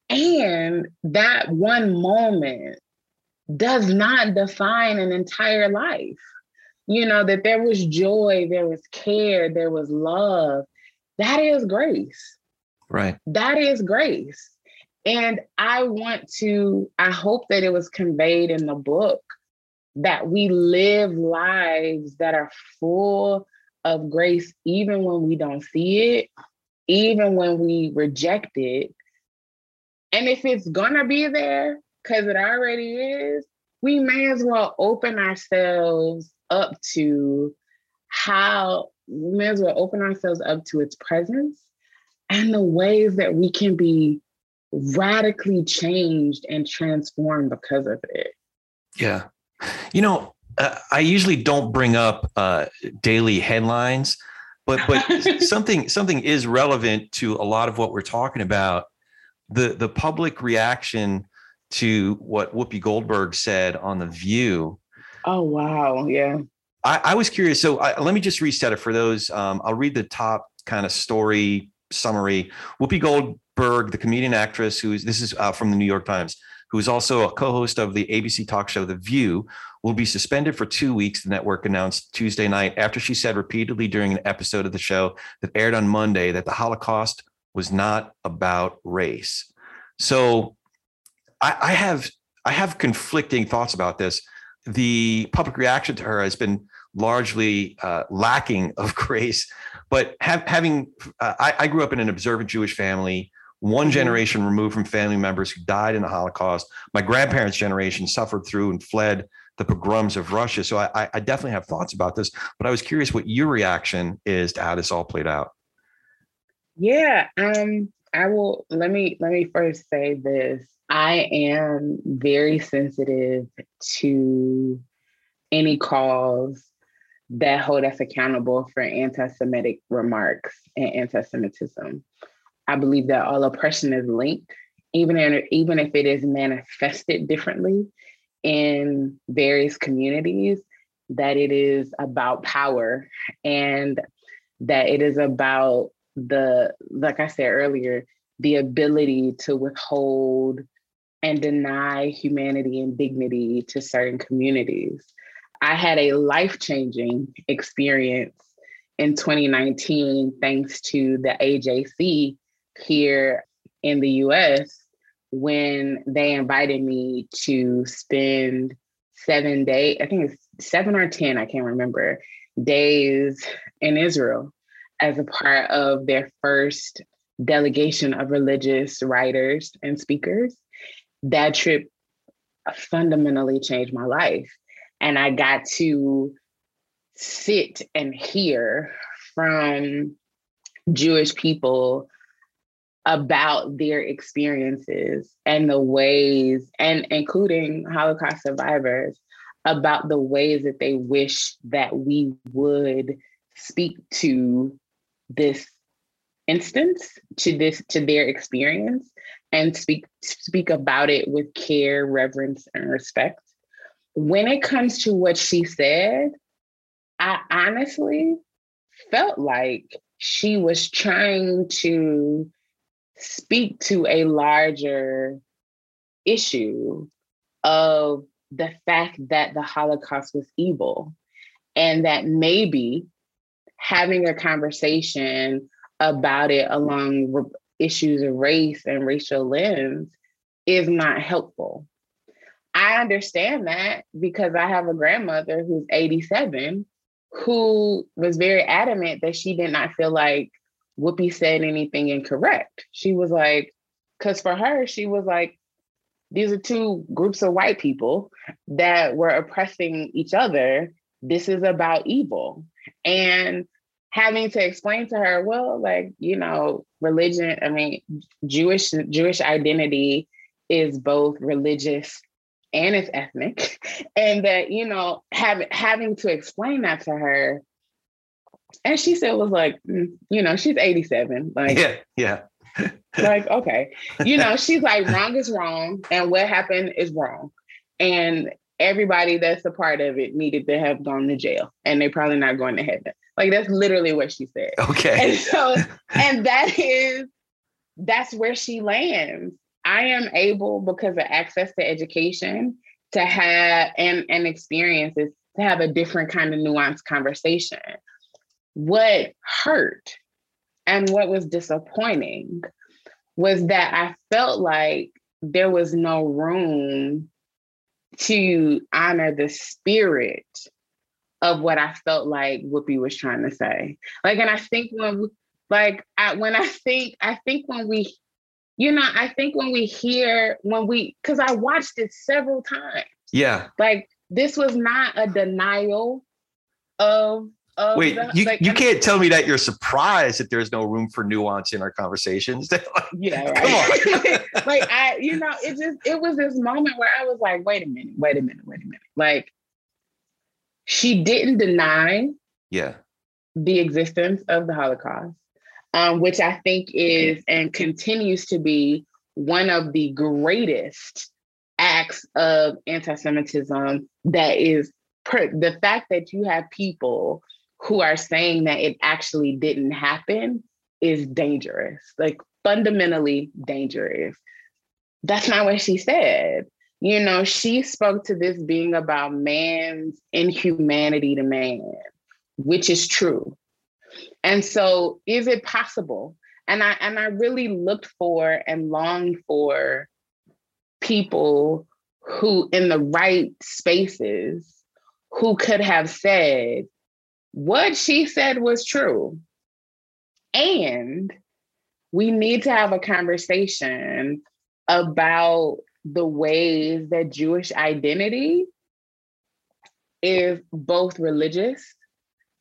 And that one moment does not define an entire life. You know, that there was joy, there was care, there was love. That is grace. Right. That is grace. And I want to, I hope that it was conveyed in the book that we live lives that are full of grace, even when we don't see it, even when we reject it. And if it's gonna be there, because it already is, we may as well open ourselves up to how we may as well open ourselves up to its presence and the ways that we can be radically changed and transformed because of it. Yeah. You know, uh, I usually don't bring up uh, daily headlines, but but *laughs* something something is relevant to a lot of what we're talking about. The the public reaction to what Whoopi Goldberg said on the View. Oh wow! Yeah. I, I was curious. So I, let me just reset it for those. Um, I'll read the top kind of story summary. Whoopi Goldberg, the comedian actress, who is this is uh, from the New York Times who is also a co-host of the ABC talk show The View, will be suspended for two weeks, the network announced Tuesday night after she said repeatedly during an episode of the show that aired on Monday that the Holocaust was not about race. So I, I have I have conflicting thoughts about this. The public reaction to her has been largely uh, lacking of *laughs* grace, but have, having uh, I, I grew up in an observant Jewish family one mm-hmm. generation removed from family members who died in the Holocaust. My grandparents' generation suffered through and fled the pogroms of Russia. So I, I definitely have thoughts about this, but I was curious what your reaction is to how this all played out. Yeah, um, I will. Let me let me first say this. I am very sensitive to any calls that hold us accountable for anti-Semitic remarks and anti-Semitism. I believe that all oppression is linked, even in, even if it is manifested differently in various communities. That it is about power and that it is about the, like I said earlier, the ability to withhold and deny humanity and dignity to certain communities. I had a life changing experience in 2019 thanks to the AJC here in the US when they invited me to spend seven days, I think it's seven or 10, I can't remember, days in Israel as a part of their first delegation of religious writers and speakers. That trip fundamentally changed my life. And I got to sit and hear from Jewish people about their experiences and the ways, and including Holocaust survivors, about the ways that they wish that we would speak to this instance, to this, to their experience, and speak speak about it with care, reverence, and respect. When it comes to what she said, I honestly felt like she was trying to speak to a larger issue of the fact that the Holocaust was evil and that maybe having a conversation about it along issues of race and racial lens is not helpful. I understand that because I have a grandmother who's 87 who was very adamant that she did not feel like Whoopi said anything incorrect. She was like, because for her, she was like, these are two groups of white people that were oppressing each other. This is about evil. And having to explain to her, well, like, you know, religion, I mean, Jewish Jewish identity is both religious and it's ethnic. *laughs* And that, you know, having having to explain that to her. And she said was like, mm, you know, she's 87. Like, yeah, yeah. like, okay. You know, she's *laughs* like, wrong is wrong. And what happened is wrong. And everybody that's a part of it needed to have gone to jail. And they're probably not going to heaven. Like that's literally what she said. Okay. And so, *laughs* and that is that's where she lands. I am able because of access to education to have and, and experiences to have a different kind of nuanced conversation. What hurt and what was disappointing was that I felt like there was no room to honor the spirit of what I felt like Whoopi was trying to say. Like, and I think when, like, I, when I think, I think when we you know, I think when we hear, when we, because I watched it several times. Yeah. Like this was not a denial of. Of Wait, the, you, like, you can't tell me that you're surprised that there's no room for nuance in our conversations. *laughs* yeah, right. Come *laughs* on. like I, you know, it just it was this moment where I was like, wait a minute, wait a minute, wait a minute. Like she didn't deny yeah the existence of the Holocaust um, which I think is and continues to be one of the greatest acts of anti Semitism that is per- the fact that you have people who are saying that it actually didn't happen is dangerous, like fundamentally dangerous. That's not what she said. You know, she spoke to this being about man's inhumanity to man, which is true. And so is it possible? And I and I really looked for and longed for people who in the right spaces who could have said what she said was true. And we need to have a conversation about the ways that Jewish identity is both religious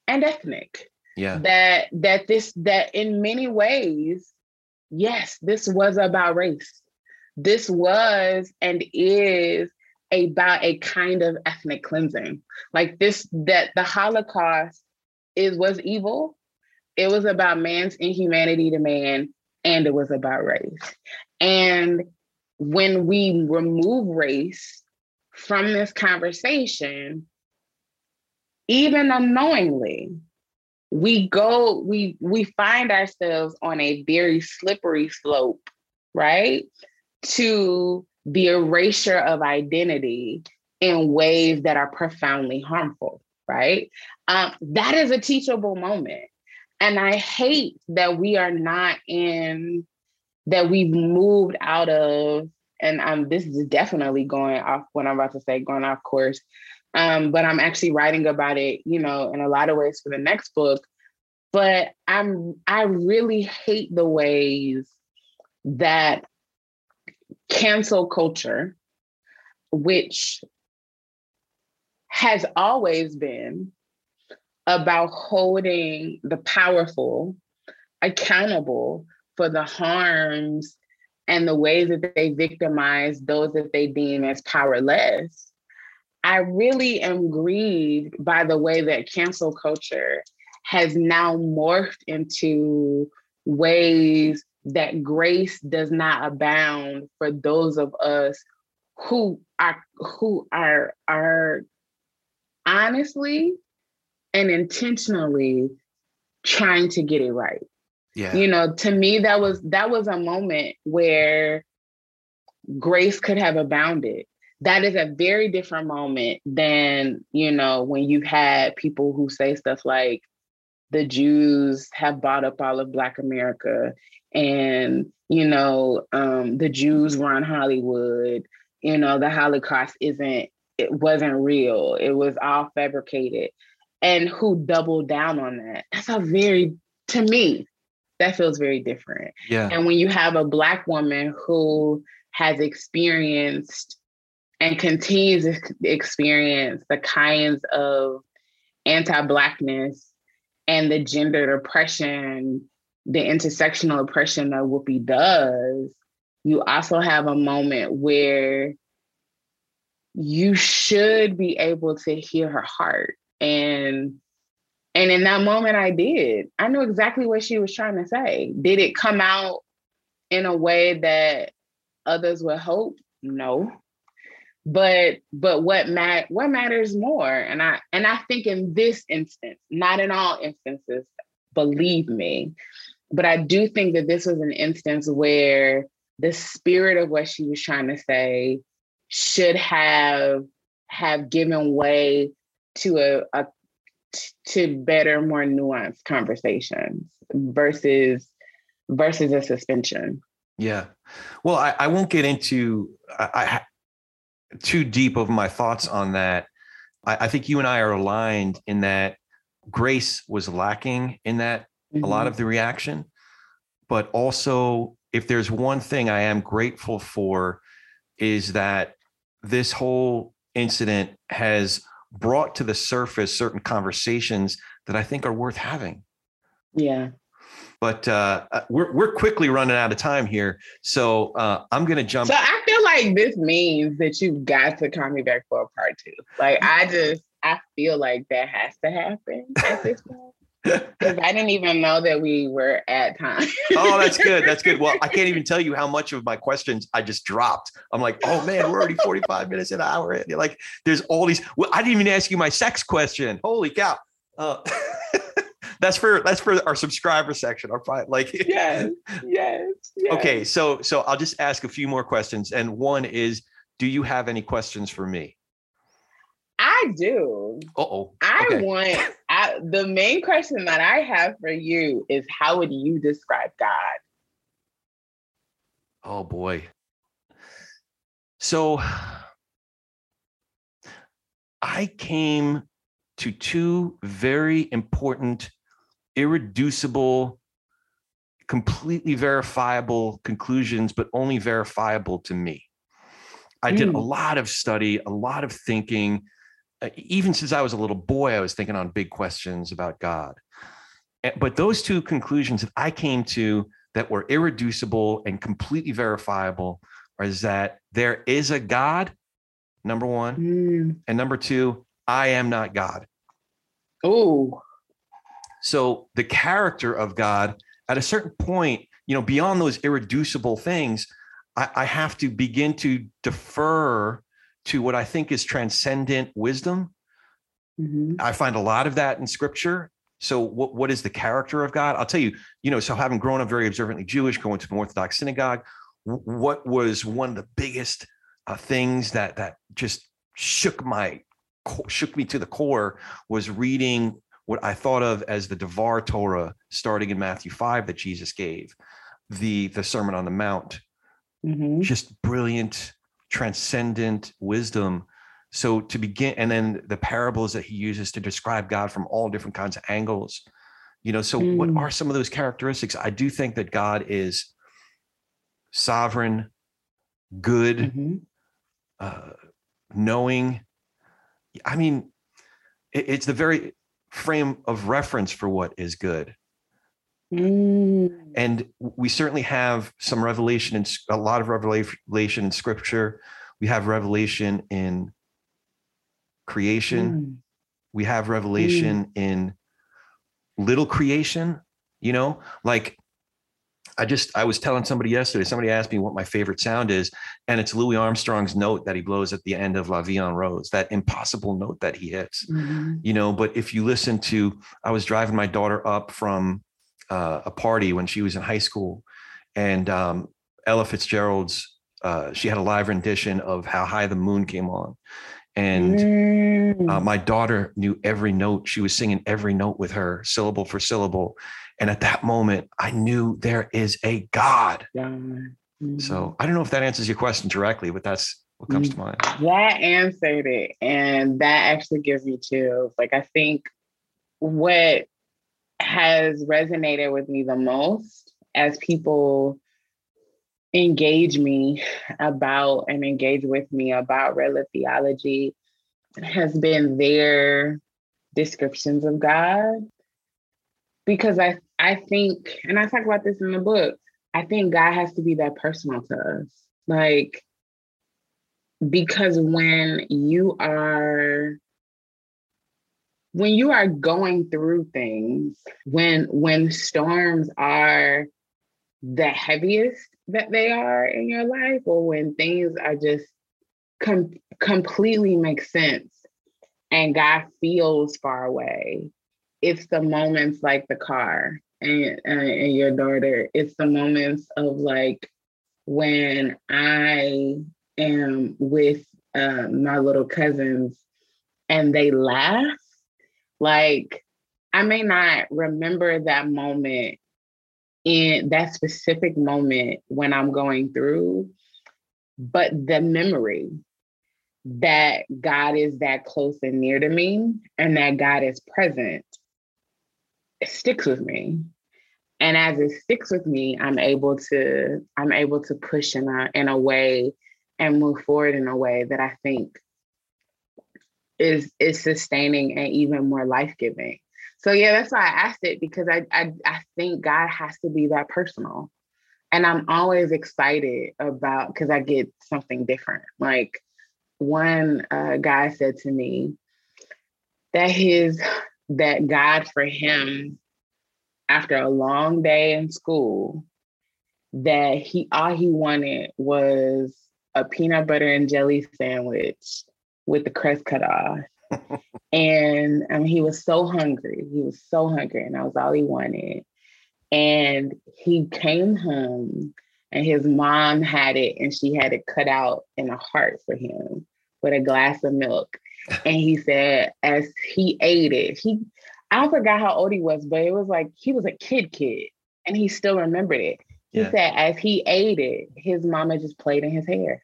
and ethnic. Yeah. That that this that in many ways yes this was about race. This was and is about a kind of ethnic cleansing. Like this that the holocaust is was evil. It was about man's inhumanity to man and it was about race. And when we remove race from this conversation even unknowingly we go we we find ourselves on a very slippery slope right to the erasure of identity in ways that are profoundly harmful right? Um, that is a teachable moment. And i hate that we are not in that we've moved out of and this is definitely going off what i'm about to say going off course. Um, but I'm actually writing about it, you know, in a lot of ways for the next book. But I'm I really hate the ways that cancel culture, which has always been about holding the powerful accountable for the harms and the ways that they victimize those that they deem as powerless. I really am grieved by the way that cancel culture has now morphed into ways that grace does not abound for those of us who are who are are honestly and intentionally trying to get it right. Yeah. You know, to me that was that was a moment where grace could have abounded that is a very different moment than you know when you had people who say stuff like the jews have bought up all of black america and you know um, the Jews run Hollywood. You know the Holocaust isn't it wasn't real. It was all fabricated. And who doubled down on that? That's a very to me that feels very different. Yeah. And when you have a black woman who has experienced and continues to experience the kinds of anti-blackness and the gendered oppression, the intersectional oppression that Whoopi does, you also have a moment where you should be able to hear her heart. And and in that moment I did. I knew exactly what she was trying to say. Did it come out in a way that others would hope? No but but what mat what matters more and i and i think in this instance not in all instances believe me but i do think that this was an instance where the spirit of what she was trying to say should have have given way to a, a to better more nuanced conversations versus versus a suspension yeah well i, I won't get into I, too deep of my thoughts on that. I, I, think you and I are aligned in that grace was lacking in that mm-hmm. a lot mm-hmm. of the reaction. But also, if there's one thing I am grateful for, is that this whole incident has brought to the surface certain conversations that I think are worth having. Yeah. But uh, uh we're we're quickly running out of time here, so uh, I'm going to jump. So I feel like this means that you've got to call me back for a part two. Like I just I feel like that has to happen at this point. Because I didn't even know that we were at time. oh, that's good. That's good. Well, I can't even *laughs* tell you how much of my questions I just dropped. I'm like, oh man, we're already 45 minutes an hour in. Like, there's all these. Well, I didn't even ask you my sex question. Holy cow. Uh, *laughs* that's for that's for our subscriber section. Our like *laughs* yes, yes, yes. Okay, so so I'll just ask a few more questions, and one is, do you have any questions for me? I do. oh. I okay. want I, the main question that I have for you is how would you describe God? Oh boy. So I came to two very important irreducible, completely verifiable conclusions, but only verifiable to me. I mm. did a hmm. lot of study, a lot of thinking. Uh, even since I was a little boy, I was thinking on big questions about God. But those two conclusions that I came to that were irreducible and completely verifiable is that there is a God, number one. Mm. And number two, I am not God. Oh, so the character of God, at a certain point, you know, beyond those irreducible things, I, I have to begin to defer to what I think is transcendent wisdom. Mm-hmm. I find a lot of that in scripture. So what, what is the character of God? I'll tell you, you know, so having grown up very observantly Jewish, going to an Orthodox synagogue, what was one of the biggest uh, things that that just shook my shook me to the core was reading what I thought of as the Devar Torah starting in Matthew 5 that Jesus gave, the, the Sermon on the Mount. Mm-hmm. Just brilliant, transcendent wisdom. So to begin, and then the parables that he uses to describe God from all different kinds of angles. You know, so mm. what are some of those characteristics? I do think that God is sovereign, good, mm-hmm. uh, knowing. I mean, it, it's the very frame of reference for what is good. Mm. And we certainly have some revelation and a lot of revelation in scripture. We have revelation in creation. Mm. We have revelation mm. in little creation, you know, like I just I was telling somebody yesterday. Somebody asked me what my favorite sound is, and it's Louis Armstrong's note that he blows at the end of La Vie en Rose. That impossible note that he hits, mm-hmm. you know. But if you listen to, I was driving my daughter up from uh, a party when she was in high school, and um, Ella Fitzgerald's. Uh, she had a live rendition of "How High the Moon Came On," And uh, Mm. my daughter knew every note. She was singing every note with her, syllable for syllable. And at that moment, I knew there is a God. So I don't know if that answers your question directly, but that's what comes to mind. That answered it. And that actually gives me chills. Like, I think what has resonated with me the most as people engage me about and engage with me about Red Lip Theology has been their descriptions of God. Because I, I think, and I talk about this in the book, I think God has to be that personal to us. Like, because when you are when you are going through things when when storms are the heaviest that they are in your life or when things are just com- completely make sense and god feels far away it's the moments like the car and, and your daughter. It's the moments of like when i am with uh, my little cousins and they laugh, like I may not remember that moment in that specific moment when I'm going through, but the memory that God is that close and near to me and that God is present sticks with me. And as it sticks with me i'm able to i'm able to push in a in a way and move forward in a way that i think is is sustaining and even more life-giving. So yeah that's why i asked it because i i, I think god has to be that personal. And i'm always excited about because i get something different. Like one uh, guy said to me that his that god for him after a long day in school that he all he wanted was a peanut butter and jelly sandwich with the crest cut off. *laughs* and um, he was so hungry. He was so hungry, and that was all he wanted. And he came home, and his mom had it, and she had it cut out in a heart for him with a glass of milk. *laughs* And he said, as he ate it, he I forgot how old he was, but it was like he was a kid kid and he still remembered it. He Yeah. said as he ate it, his mama just played in his hair.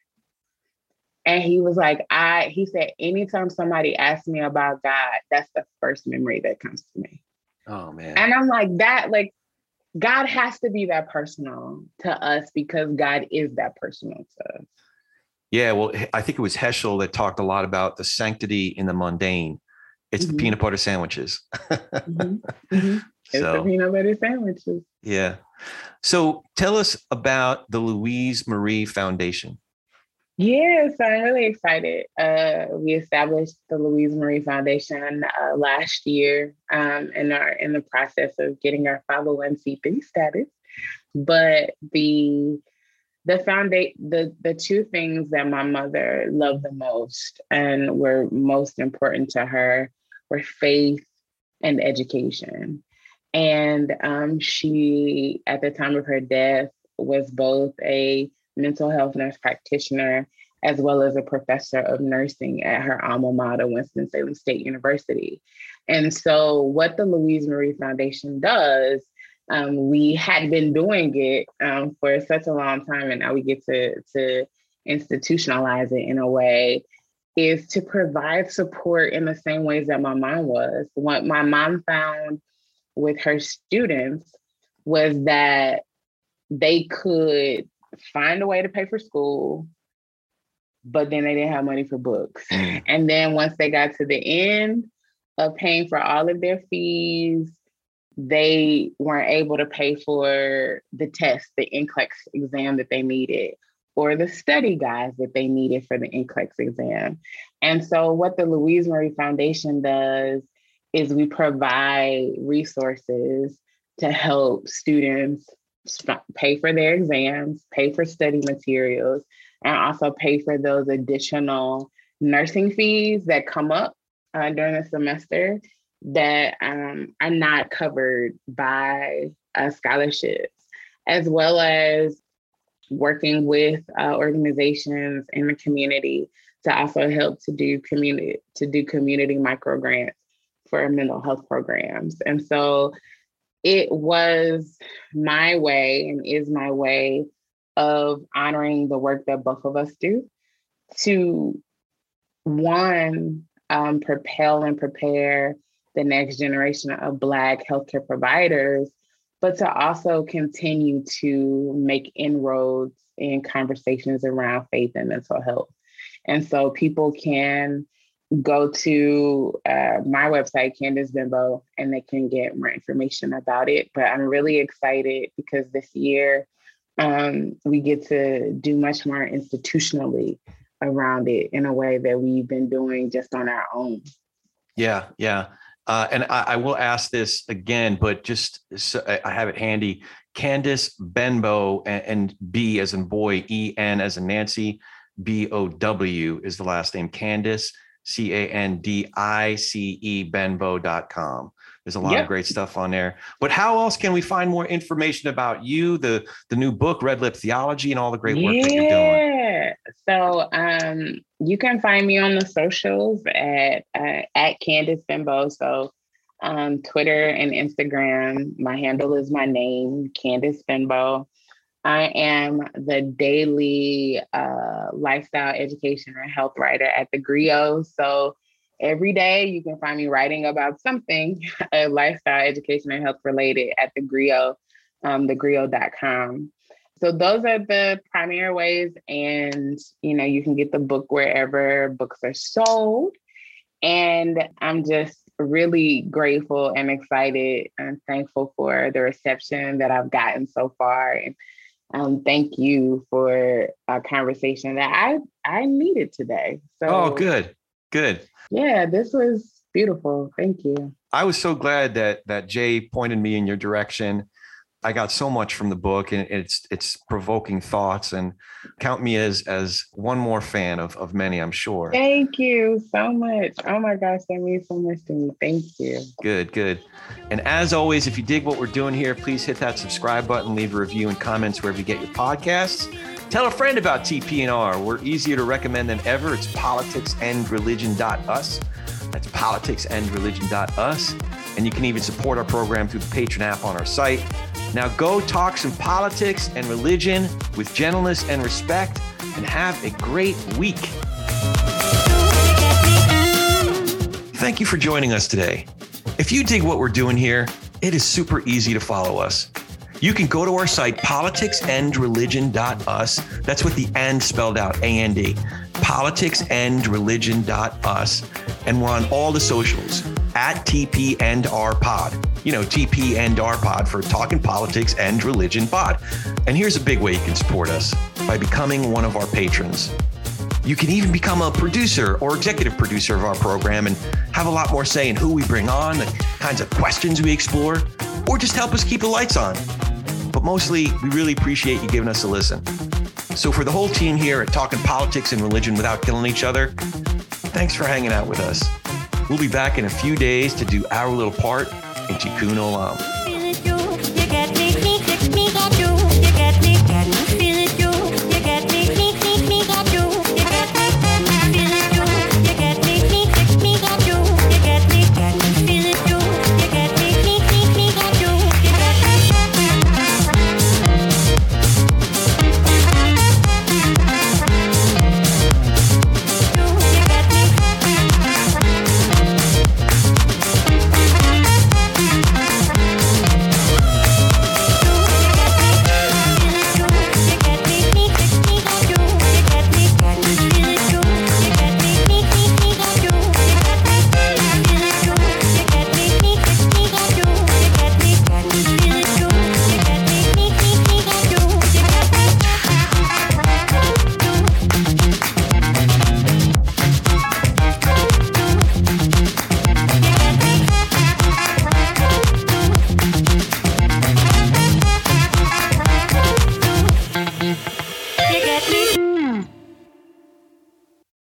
And he was like, I he said, anytime somebody asks me about God, that's the first memory that comes to me. Oh man. And I'm like, that like God has to be that personal to us because God is that personal to us. Yeah, well, I think it was Heschel that talked a lot about the sanctity in the mundane. It's the Mhm. peanut butter sandwiches. Mhm. *laughs* Mhm. It's the peanut butter sandwiches. yeah. So tell us about the Louise Marie Foundation. Yes, I'm really excited. Uh, we established the Louise Marie Foundation uh, last year um, and are in the process of getting our 501c3 status. But the the foundation, the the two things that my mother loved the most and were most important to her were faith and education. And um, she, at the time of her death, was both a mental health nurse practitioner as well as a professor of nursing at her alma mater, Winston-Salem State University. And so, what the Louise Marie Foundation does, um, we had been doing it um, for such a long time, and now we get to, to institutionalize it in a way, is to provide support in the same ways that my mom was. What my mom found with her students was that they could find a way to pay for school, but then they didn't have money for books. Mm. And then once they got to the end of paying for all of their fees, they weren't able to pay for the test, the NCLEX exam that they needed, or the study guides that they needed for the NCLEX exam. And so, what the Louise Marie Foundation does is we provide resources to help students pay for their exams, pay for study materials, and also pay for those additional nursing fees that come up uh, during the semester that um, are not covered by uh, scholarships, as well as working with uh, organizations in the community to also help to do community to do community micro grants for mental health programs. And so it was my way and is my way of honoring the work that both of us do to one um, propel and prepare the next generation of Black healthcare providers, but to also continue to make inroads in conversations around faith and mental health. And so people can go to uh, my website, Candice Benbow, and they can get more information about it. But I'm really excited because this year um, we get to do much more institutionally around it in a way that we've been doing just on our own. Yeah, yeah. Uh, and I, I, will ask this again, but just so I have it handy. Candice Benbow and, and B as in boy, E N as in Nancy, B O W is the last name. Candice, C A N D I C E Benbow.com. There's a lot yep. of great stuff on there. But how else can we find more information about you, the the new book, Red Lip Theology, and all the great work yeah. that you're doing? So um, you can find me on the socials at uh, at Candice Benbow. So um, Twitter and Instagram. My handle is my name, Candice Benbow. I am the daily uh, lifestyle education and health writer at the Grio. So every day you can find me writing about something *laughs* uh, lifestyle education and health related at the Grio, um, thegrio.com. So those are the primary ways. And, you know, you can get the book wherever books are sold. And I'm just really grateful and excited and thankful for the reception that I've gotten so far. And um, thank you for a conversation that I I needed today. So, oh, good, good. Yeah, this was beautiful. Thank you. I was so glad that that Jay pointed me in your direction. I got so much from the book and it's it's provoking thoughts and count me as as one more fan of of many I'm sure. Thank you so much. Oh my gosh, that means so much to me. Thank you. Good, good. And as always, if you dig what we're doing here, please hit that subscribe button, leave a review and comments wherever you get your podcasts. Tell a friend about TPNR. We're easier to recommend than ever. It's politicsandreligion.us. That's politicsandreligion.us. And you can even support our program through the Patreon app on our site. Now go talk some politics and religion with gentleness and respect and have a great week. Thank you for joining us today. If you dig what we're doing here, it is super easy to follow us. You can go to our site, politicsandreligion.us. That's with the and spelled out, A A N D. D. Politicsandreligion.us. And we're on all the socials at TP and R Pod. You know, TP and R Pod for Talking Politics and Religion Pod. And here's a big way you can support us by becoming one of our patrons. You can even become a producer or executive producer of our program and have a lot more say in who we bring on, the kinds of questions we explore, or just help us keep the lights on. But mostly, we really appreciate you giving us a listen. So, for the whole team here at Talking Politics and Religion Without Killing Each Other, thanks for hanging out with us. We'll be back in a few days to do our little part in Tikkun Olam.